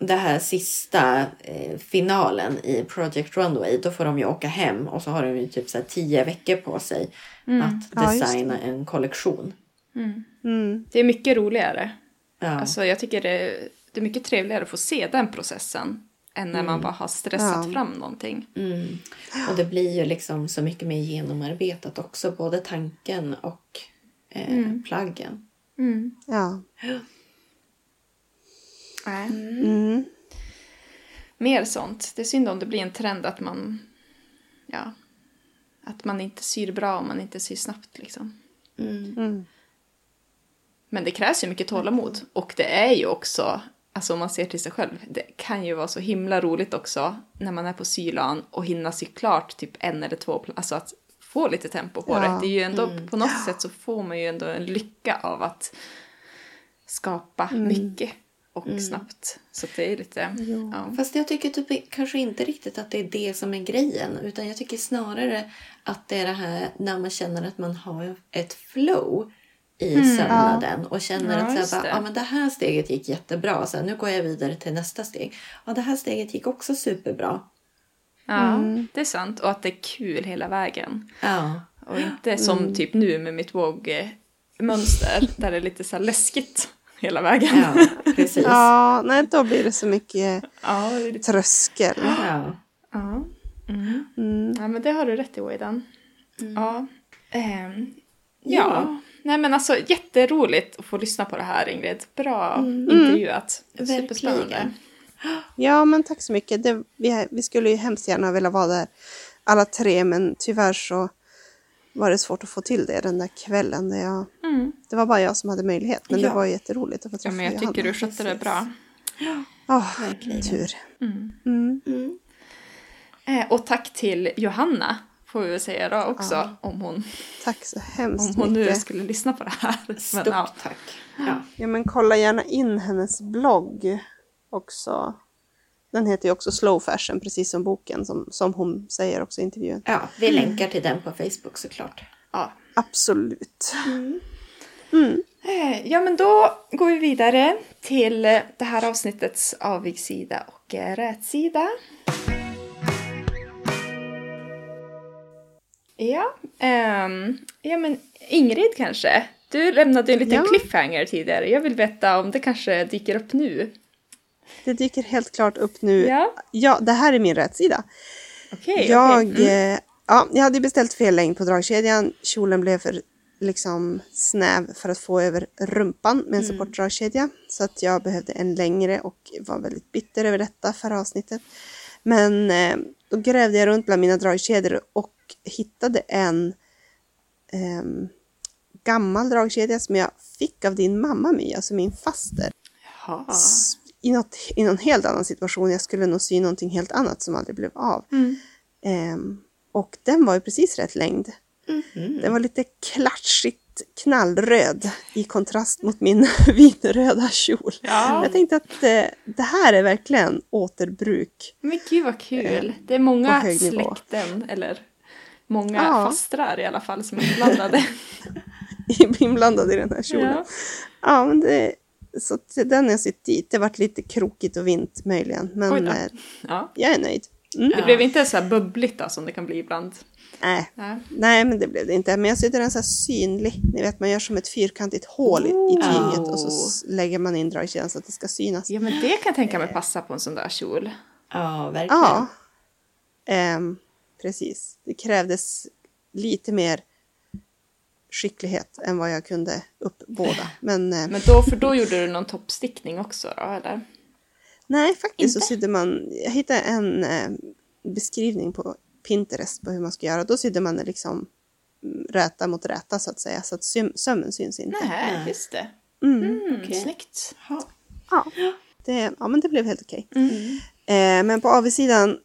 det här sista eh, finalen i Project Runway. Då får de ju åka hem och så har de ju typ så här tio veckor på sig att Ja, just designa en kollektion. Mm. Det är mycket roligare. Ja. Alltså, jag tycker det, det är mycket trevligare att få se den processen än när man bara har stressat Ja. fram någonting. Mm. Och det blir ju liksom så mycket mer genomarbetat också. Både tanken och eh, plaggen. Ja. Nej. Mm. Mer sånt. Det är synd om det blir en trend att man... Ja. Att man inte syr bra om man inte syr snabbt liksom. Mm. Mm. Men det krävs ju mycket tålamod. Och det är ju också, alltså om man ser till sig själv, det kan ju vara så himla roligt också när man är på sylan och hinna sy klart typ en eller två, alltså att få lite tempo på Ja. det. Det är ju ändå, på något sätt så får man ju ändå en lycka av att skapa mycket och snabbt. Så det är lite, ja. Fast jag tycker typ kanske inte riktigt att det är det som är grejen. Utan jag tycker snarare att det är det här när man känner att man har ett flow i sömnaden. Och känner Ja, att så här, det. bara, ja, men det här steget gick jättebra. Så här, nu går jag vidare till nästa steg. Ja, det här steget gick också superbra. ja, det är sant. Och att det är kul hela vägen. Ja, Och inte som typ nu med mitt vågmönster där det är lite så läskigt hela vägen. ja precis. Ja, nej då blir det så mycket Ja, det lite... tröskel. Ja. Ja. Mm. Mm. ja, men det har du rätt i, Waidan. Ja. Ehm, ja. Ja. Nej men alltså jätteroligt att få lyssna på det här Ingrid. Bra intervjuat. Verkligen. Superspännande. Ja, men tack så mycket. Det, vi, vi skulle ju hemskt gärna vilja vara där alla tre, men tyvärr så var det svårt att få till det den där kvällen. Där jag, Mm. det var bara jag som hade möjlighet, men Ja. det var jätteroligt att få Ja, träffa men jag tycker du skötte det bra. Åh, Verkligen. tur. Mm. Mm. Mm. Eh, och tack till Johanna, får vi väl säga då också. Ja. Om hon, Tack så hemskt om hon nu skulle lyssna på det här. Men, Stort ja. tack. Ja. Ja, men kolla gärna in hennes blogg också. Den heter ju också Slow Fashion, precis som boken, som, som hon säger också i intervjun. ja, vi länkar till den på Facebook såklart. Ja. Absolut. Eh, ja, men då går vi vidare till det här avsnittets avigssida och eh, rätsida. Ja, ehm, ja men Ingrid kanske? Du lämnade en liten Ja. cliffhanger tidigare. Jag vill veta om det kanske dyker upp nu. Det dyker helt klart upp nu. Ja, Ja, det här är min rättsida. okej. jag, okej. Mm. eh, ja, jag hade beställt fel längd på dragkedjan. Kjolen blev för liksom snäv för att få över rumpan med en Mm. supportdragkedja. Så att jag behövde en längre och var väldigt bitter över detta förra avsnittet. Men eh, då grävde jag runt bland mina dragkedjor och hittade en ehm, gammal dragkedja som jag fick av din mamma My, alltså min faster. Jaha. I, något, I någon helt annan situation. Jag skulle nog sy någonting helt annat som aldrig blev av. Mm. Ehm, och den var ju precis rätt längd. Den var lite klatschigt knallröd i kontrast mot min vinröda kjol. Ja. Jag tänkte att eh, det här är verkligen återbruk. Men gud vad kul. Det är många släkten, eller många Ja. fastrar i alla fall som är inblandade. inblandad i den här kjolen. Ja. Ja, men det, så den har jag sytt dit. Det varit lite krokigt och vint möjligen, men eh, ja. jag är nöjd. Mm. Det blev inte så här bubbligt då, som det kan bli ibland. Nej, Nej. nej, men det blev det inte. Men jag sytte den så här synlig. Ni vet, man gör som ett fyrkantigt hål i, i tyget och så lägger man in dragkedjan så att det ska synas. Ja, men det kan jag tänka mig passa på en sån där kjol. Ja, verkligen. Ja, Ehm, precis. Det krävdes lite mer skicklighet än vad jag kunde uppbåda. Men, eh, Men då, för då gjorde du någon toppstickning också då, eller? nej, faktiskt så inte? sydde man, jag hittade en eh, beskrivning på Pinterest på hur man ska göra. Då sydde man liksom mm, räta mot räta så att säga, så att söm, sömmen syns inte. Nej, just det. Mm. Mm, Okej. Snyggt. Ja. Ja, det, ja, men det blev helt okej. Mm. Eh, men på avsidan,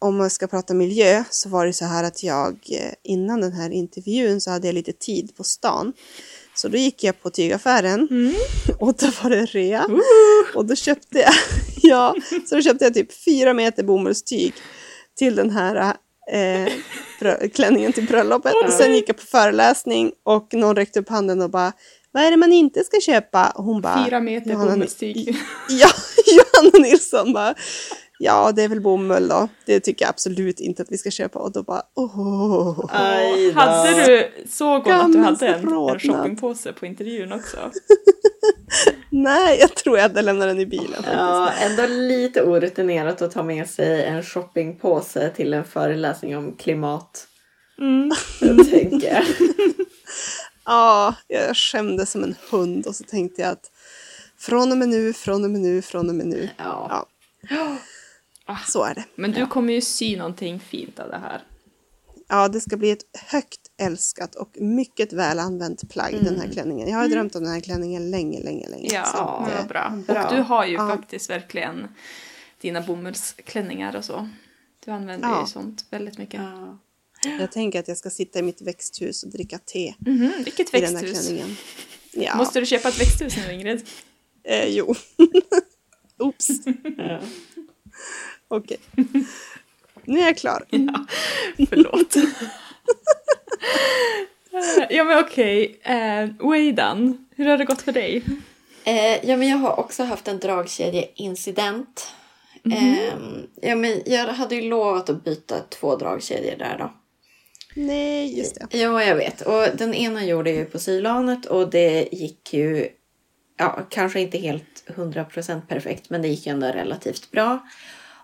om man ska prata miljö, så var det så här att jag eh, innan den här intervjun så hade jag lite tid på stan. Så då gick jag på tygaffären och då var det rea. Och då köpte jag, ja, så då köpte jag typ fyra meter bomullstyg till den här eh, klänningen till bröllopet. Och sen gick jag på föreläsning och någon räckte upp handen och bara vad är det man inte ska köpa? Och hon bara, Fyra meter "Johanna, bomullstyg. Ja, Johanna Nilsson bara, ja det är väl bomull då. Det tycker jag absolut inte att vi ska köpa. Och då bara, åh. Aj då. Hade du, såg hon att du hade en, en shoppingpåse på intervjun också? Nej, jag tror jag hade lämnat den i bilen. faktiskt. Ja, ändå lite orutinerat att ta med sig en shoppingpåse till en föreläsning om klimat. Mm. Jag tänker. Ja, jag skämdes som en hund och så tänkte jag att från och med nu, från och med nu, från och med nu. Ja. Ja, så är det. Men du kommer ju sy någonting fint av det här. Ja, det ska bli ett högt älskat och mycket väl använt plagg den här klänningen. Jag har ju drömt om den här klänningen länge, länge, länge. Ja, Så att, det eh, bra. bra. Och du har ju Ja. faktiskt verkligen dina bomullsklänningar och så. Du använder Ja. ju sånt väldigt mycket. Ja. jag tänker att jag ska sitta i mitt växthus och dricka te Mhm, vilket i den här växthus. klänningen. Ja, Måste du köpa ett växthus nu Ingrid? eh, jo. Oops, Ja. okej. Nu är jag klar. Förlåt. ja men okej, uh, Weidan, hur har det gått för dig? Eh, ja, men jag har också haft en dragkedjeincident. Eh, ja, men jag hade ju lovat att byta två dragkedjor där då. Nej, just det. Ja, jag vet. Och den ena gjorde jag ju på sylanet och det gick ju, ja, kanske inte helt 100% perfekt, men det gick ju ändå relativt bra.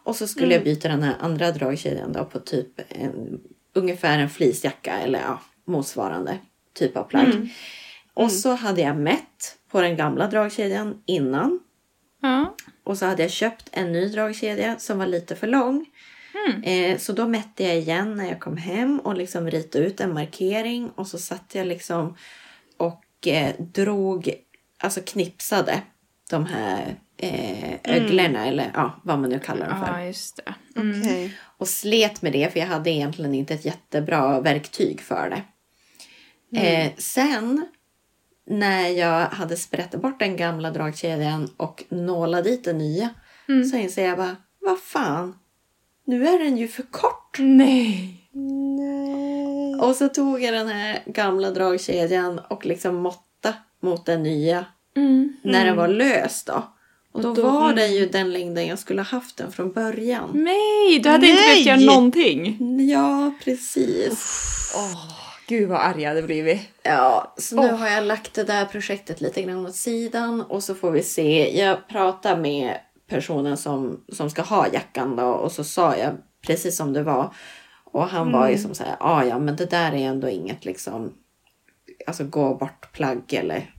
Och så skulle jag byta den här andra dragkedjan då på typ en, ungefär en fleecejacka eller ja, motsvarande typ av plagg. Och så hade jag mätt på den gamla dragkedjan innan. Ja. Och så hade jag köpt en ny dragkedja som var lite för lång. Eh, så då mätte jag igen när jag kom hem och liksom ritade ut en markering. Och så satt jag liksom och eh, drog, alltså knipsade de här eh, öglorna eller ja, vad man nu kallar dem för. Ja, just det. Mm. Okej. Och slet med det för jag hade egentligen inte ett jättebra verktyg för det. Eh, sen när jag hade sprättat bort den gamla dragkedjan och nålat dit den nya så inser jag bara, vad fan, nu är den ju för kort. Nej. Nej. Och så tog jag den här gamla dragkedjan och liksom måtta mot den nya Mm. när den var lös då. Och då, då- var den ju den längden jag skulle ha haft den från början. Nej, du hade inte Nej. behövt göra någonting. Ja, precis. Gud vad arg jag hade blivit. Ja, så nu Åh. har jag lagt det där projektet lite grann åt sidan och så får vi se. Jag pratar med personen som, som ska ha jackan då och så sa jag precis som det var. Och han var ju som så här, ah, ja men det där är ändå inget liksom, alltså gå bort plagg eller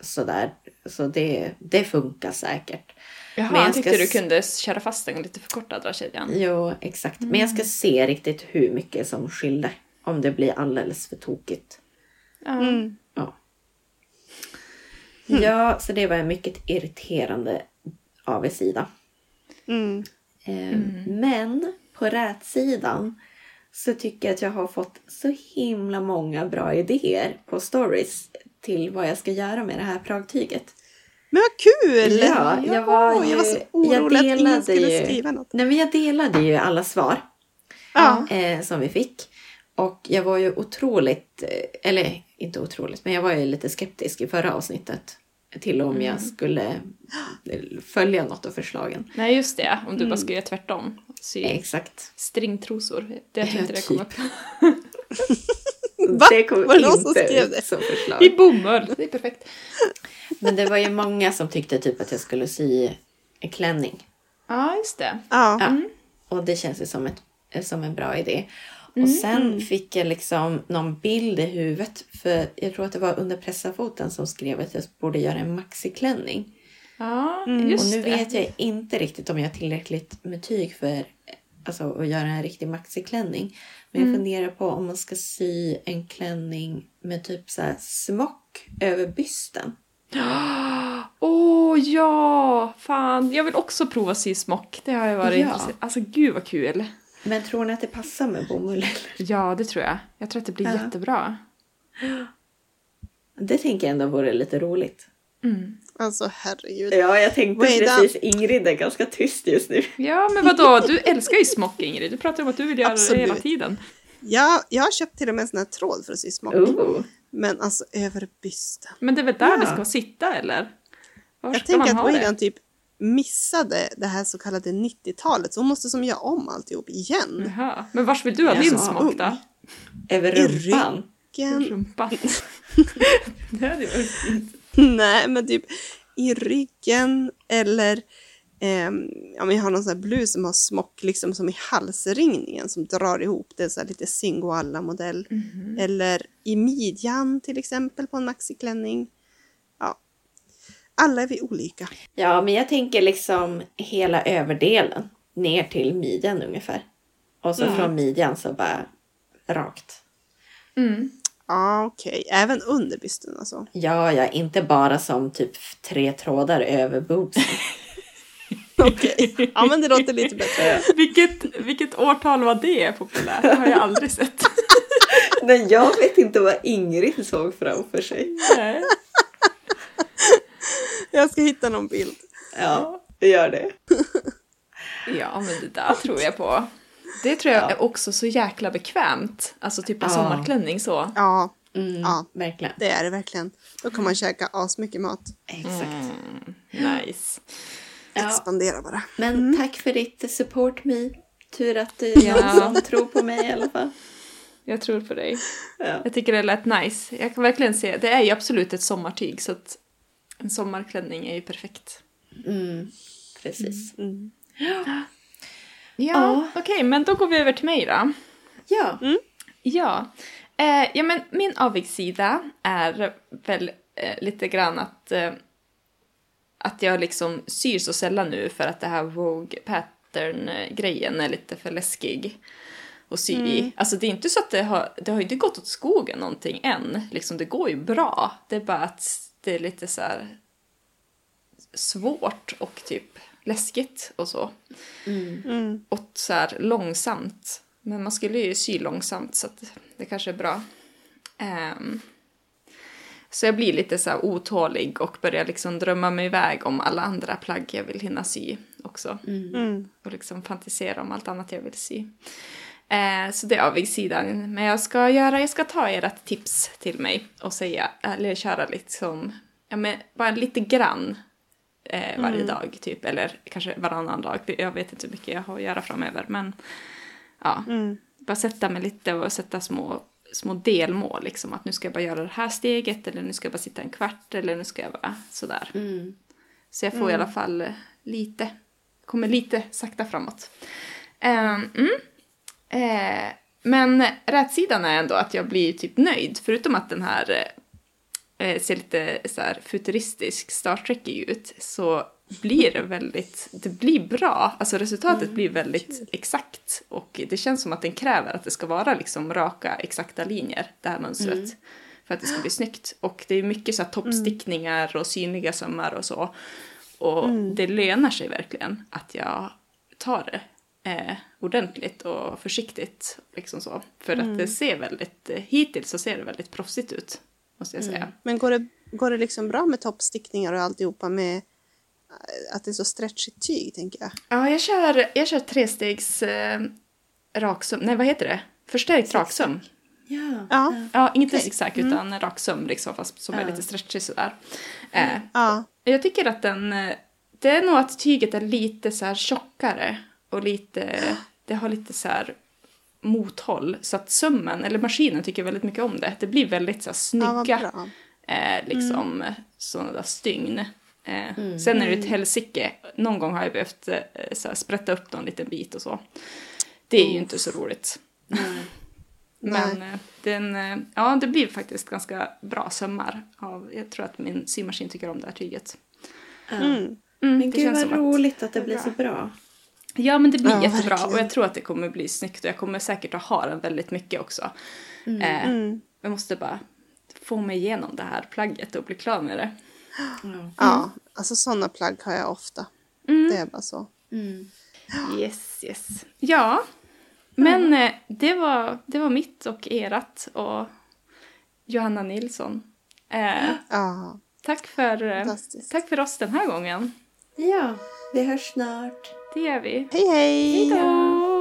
sådär. Så det, det funkar säkert. Jaha, Men jag tyckte ska du kunde köra fast den lite förkortad dragkedjan. Jo, exakt. Men jag ska se riktigt hur mycket som skilde. Om det blir alldeles för tokigt. Ja. Mm. Ja. Ja, så det var en mycket irriterande avigsida. Mm. Eh, Men på rätsidan så tycker jag att jag har fått så himla många bra idéer på stories till vad jag ska göra med det här plagtyget. Men vad kul! Ja, jag var ju- jag var så jag orolig att ingen delade skulle ju- skriva något. Nej, men jag delade ju alla svar Ja. eh, som vi fick. Och jag var ju otroligt, eh, eller inte otroligt, men jag var ju lite skeptisk i förra avsnittet. Till om jag skulle eh, följa något av förslagen. Nej, just det. Om du bara skulle göra tvärtom. Sy Exakt. stringtrosor. Det jag tänkte Ja, det kom typ. upp. Va? Det kom Var det någon som inte skrev det? som I förslag. bomull. Det är perfekt. Men det var ju många som tyckte typ att jag skulle sy en klänning. Ja, just det. Ja. Ja. Och det känns ju som, ett, som en bra idé. Och sen fick jag liksom någon bild i huvudet. För jag tror att det var under pressafoten som skrev att jag borde göra en maxiklänning. Ja, Mm. just och nu det. vet jag inte riktigt om jag har tillräckligt med tyg för alltså, att göra en riktig maxiklänning. Men jag funderar på om man ska sy en klänning med typ så här smock över bysten. Åh ja! Fan, jag vill också prova sy smock. Det har jag varit Ja. intresserad Alltså gud vad kul. Men tror ni att det passar med bomull? eller? Ja, det tror jag. Jag tror att det blir Ja. jättebra. Det tänker jag ändå vore lite roligt. Mm. Alltså herregud. Ja, jag tänkte det? precis. Ingrid är ganska tyst just nu. Ja, men vadå? Du älskar ju smock Ingrid. Du pratar om att du vill göra Absolut. det hela tiden. Jag, jag har köpt till och med en sån här tråd för att sy smock. Oh. Men alltså över bysten. Men det är väl där Ja. det ska sitta eller? Var Jag ska tänker man att ha det? Wayland typ missade det här så kallade 90-talet så hon måste som göra om alltihop igen. Jaha. Men vars vill du ha din Ja. smock då? Över I rumpan. ryggen. Rumpan. det hade varit fint. Nej, men typ i ryggen eller ehm, ja, men jag har någon sån här blus som har smock liksom som i halsringningen som drar ihop. Det så här lite Singoalla-modell. Mhm. Eller i midjan till exempel på en maxiklänning. Ja. Alla är vi olika. Ja, men jag tänker liksom hela överdelen ner till midjan ungefär. Och så Mm. från midjan så bara rakt. Mm. Ja, okej. Även under bysten alltså. Ja, ja, inte bara som typ tre trådar över boobsen. Okej. Ja, men det låter lite bättre. Vilket, vilket årtal var det populärt? Det har jag aldrig sett. Men jag vet inte vad Ingrid såg framför sig. Nej. Jag ska hitta någon bild. Ja, det gör det. Ja, men det där tror jag på. Det tror jag Ja. är också så jäkla bekvämt. Alltså typ en Ja. sommarklänning så. Ja, Mm, Ja. Verkligen. det är det verkligen. Då kan man käka asmycket mat. Exakt. Nice. Ja. Expandera bara. Men tack för ditt support Me. Tur att du Ja. tror på mig i alla fall. Jag tror på dig. Ja. Jag tycker det lät nice. Jag kan verkligen se, det är ju absolut ett sommartyg så att en sommarklänning är ju perfekt. Mm, precis. Mm. Ja, Ja. okej, men då går vi över till mig då. Ja. Ja, eh, ja men min avigsida är väl eh, lite grann att, eh, att jag liksom syr så sällan nu för att det här Vogue pattern-grejen är lite för läskig att sy i. Alltså det är inte så att det har, det har ju inte gått åt skogen någonting än. Liksom det går ju bra. Det är bara att det är lite så här svårt och typ läskigt och så. Mm. Och så här långsamt. Men man skulle ju sy långsamt så att det kanske är bra. Ehm, så jag blir lite så här otålig och börjar liksom drömma mig iväg om alla andra plagg jag vill hinna sy också. Mm. Och liksom fantisera om allt annat jag vill sy. Eh, så det är avigsidan. Men jag ska göra, jag ska ta ert tips till mig och säga, eller köra liksom, ja men bara lite grann eh, varje dag typ. Eller kanske varannan dag. Jag vet inte hur mycket jag har att göra framöver. Men ja, Mm. bara sätta mig lite och sätta små, små delmål. Liksom att nu ska jag bara göra det här steget eller nu ska jag bara sitta en kvart eller nu ska jag bara sådär. Mm. Så jag får i alla fall eh, lite, kommer lite sakta framåt. Mm. Eh, men rätsidan är ändå att jag blir typ nöjd. Förutom att den här eh, ser lite så här futuristisk Star Trek ut så blir det väldigt, det blir bra. Alltså resultatet blir väldigt exakt och det känns som att den kräver att det ska vara liksom raka exakta linjer, det här mönstret. För att det ska bli snyggt. Och det är mycket så här toppstickningar och synliga sömmar och så. Och det lönar sig verkligen att jag tar det eh, ordentligt och försiktigt. Liksom så. För att det ser väldigt, eh, hittills så ser det väldigt proffsigt ut. Måste jag säga. Men går det, går det liksom bra med toppstickningar och alltihopa med eh, att det är så stretchigt tyg, tänker jag? Ja, jag kör, jag kör trestegs eh, raksöm. Nej, vad heter det? Förstärkt raksöm. Ja. Ja. Ja, inte Okej. zigzag utan raksöm liksom, fast som är Ja. lite stretchig sådär. Eh, Ja. jag tycker att den, eh, det är nog att tyget är lite så här tjockare och lite, det har lite så här mothåll. Så att sömmen, eller maskinen tycker väldigt mycket om det. Det blir väldigt så här ja, snygga bra. eh, liksom sådana där stygn. Eh, Sen är det ett helsike. Någon gång har jag behövt eh, så här, sprätta upp någon liten bit och så. Det är ju inte så roligt. Men eh, den, eh, ja, det blir faktiskt ganska bra sömmar. Av, jag tror att min symaskin tycker om det här tyget. Ja. Mm. Mm, Men det gud känns vad som att- roligt att det blir bra. så bra. Ja, men det blir Ja, jättebra verkligen. och jag tror att det kommer bli snyggt och jag kommer säkert att ha den väldigt mycket också. Eh, Mm. Jag måste bara få mig igenom det här plagget och bli klar med det. Ja. Ja, alltså sådana plagg har jag ofta. Mm. Det är bara så. Mm. Yes, yes. Ja, men eh, det, var, det var mitt och erat och Johanna Nilsson. Eh, Ja, tack, för, eh, tack för oss den här gången. ja, vi hörs snart. Det gör vi. Hej, hej! Hej då!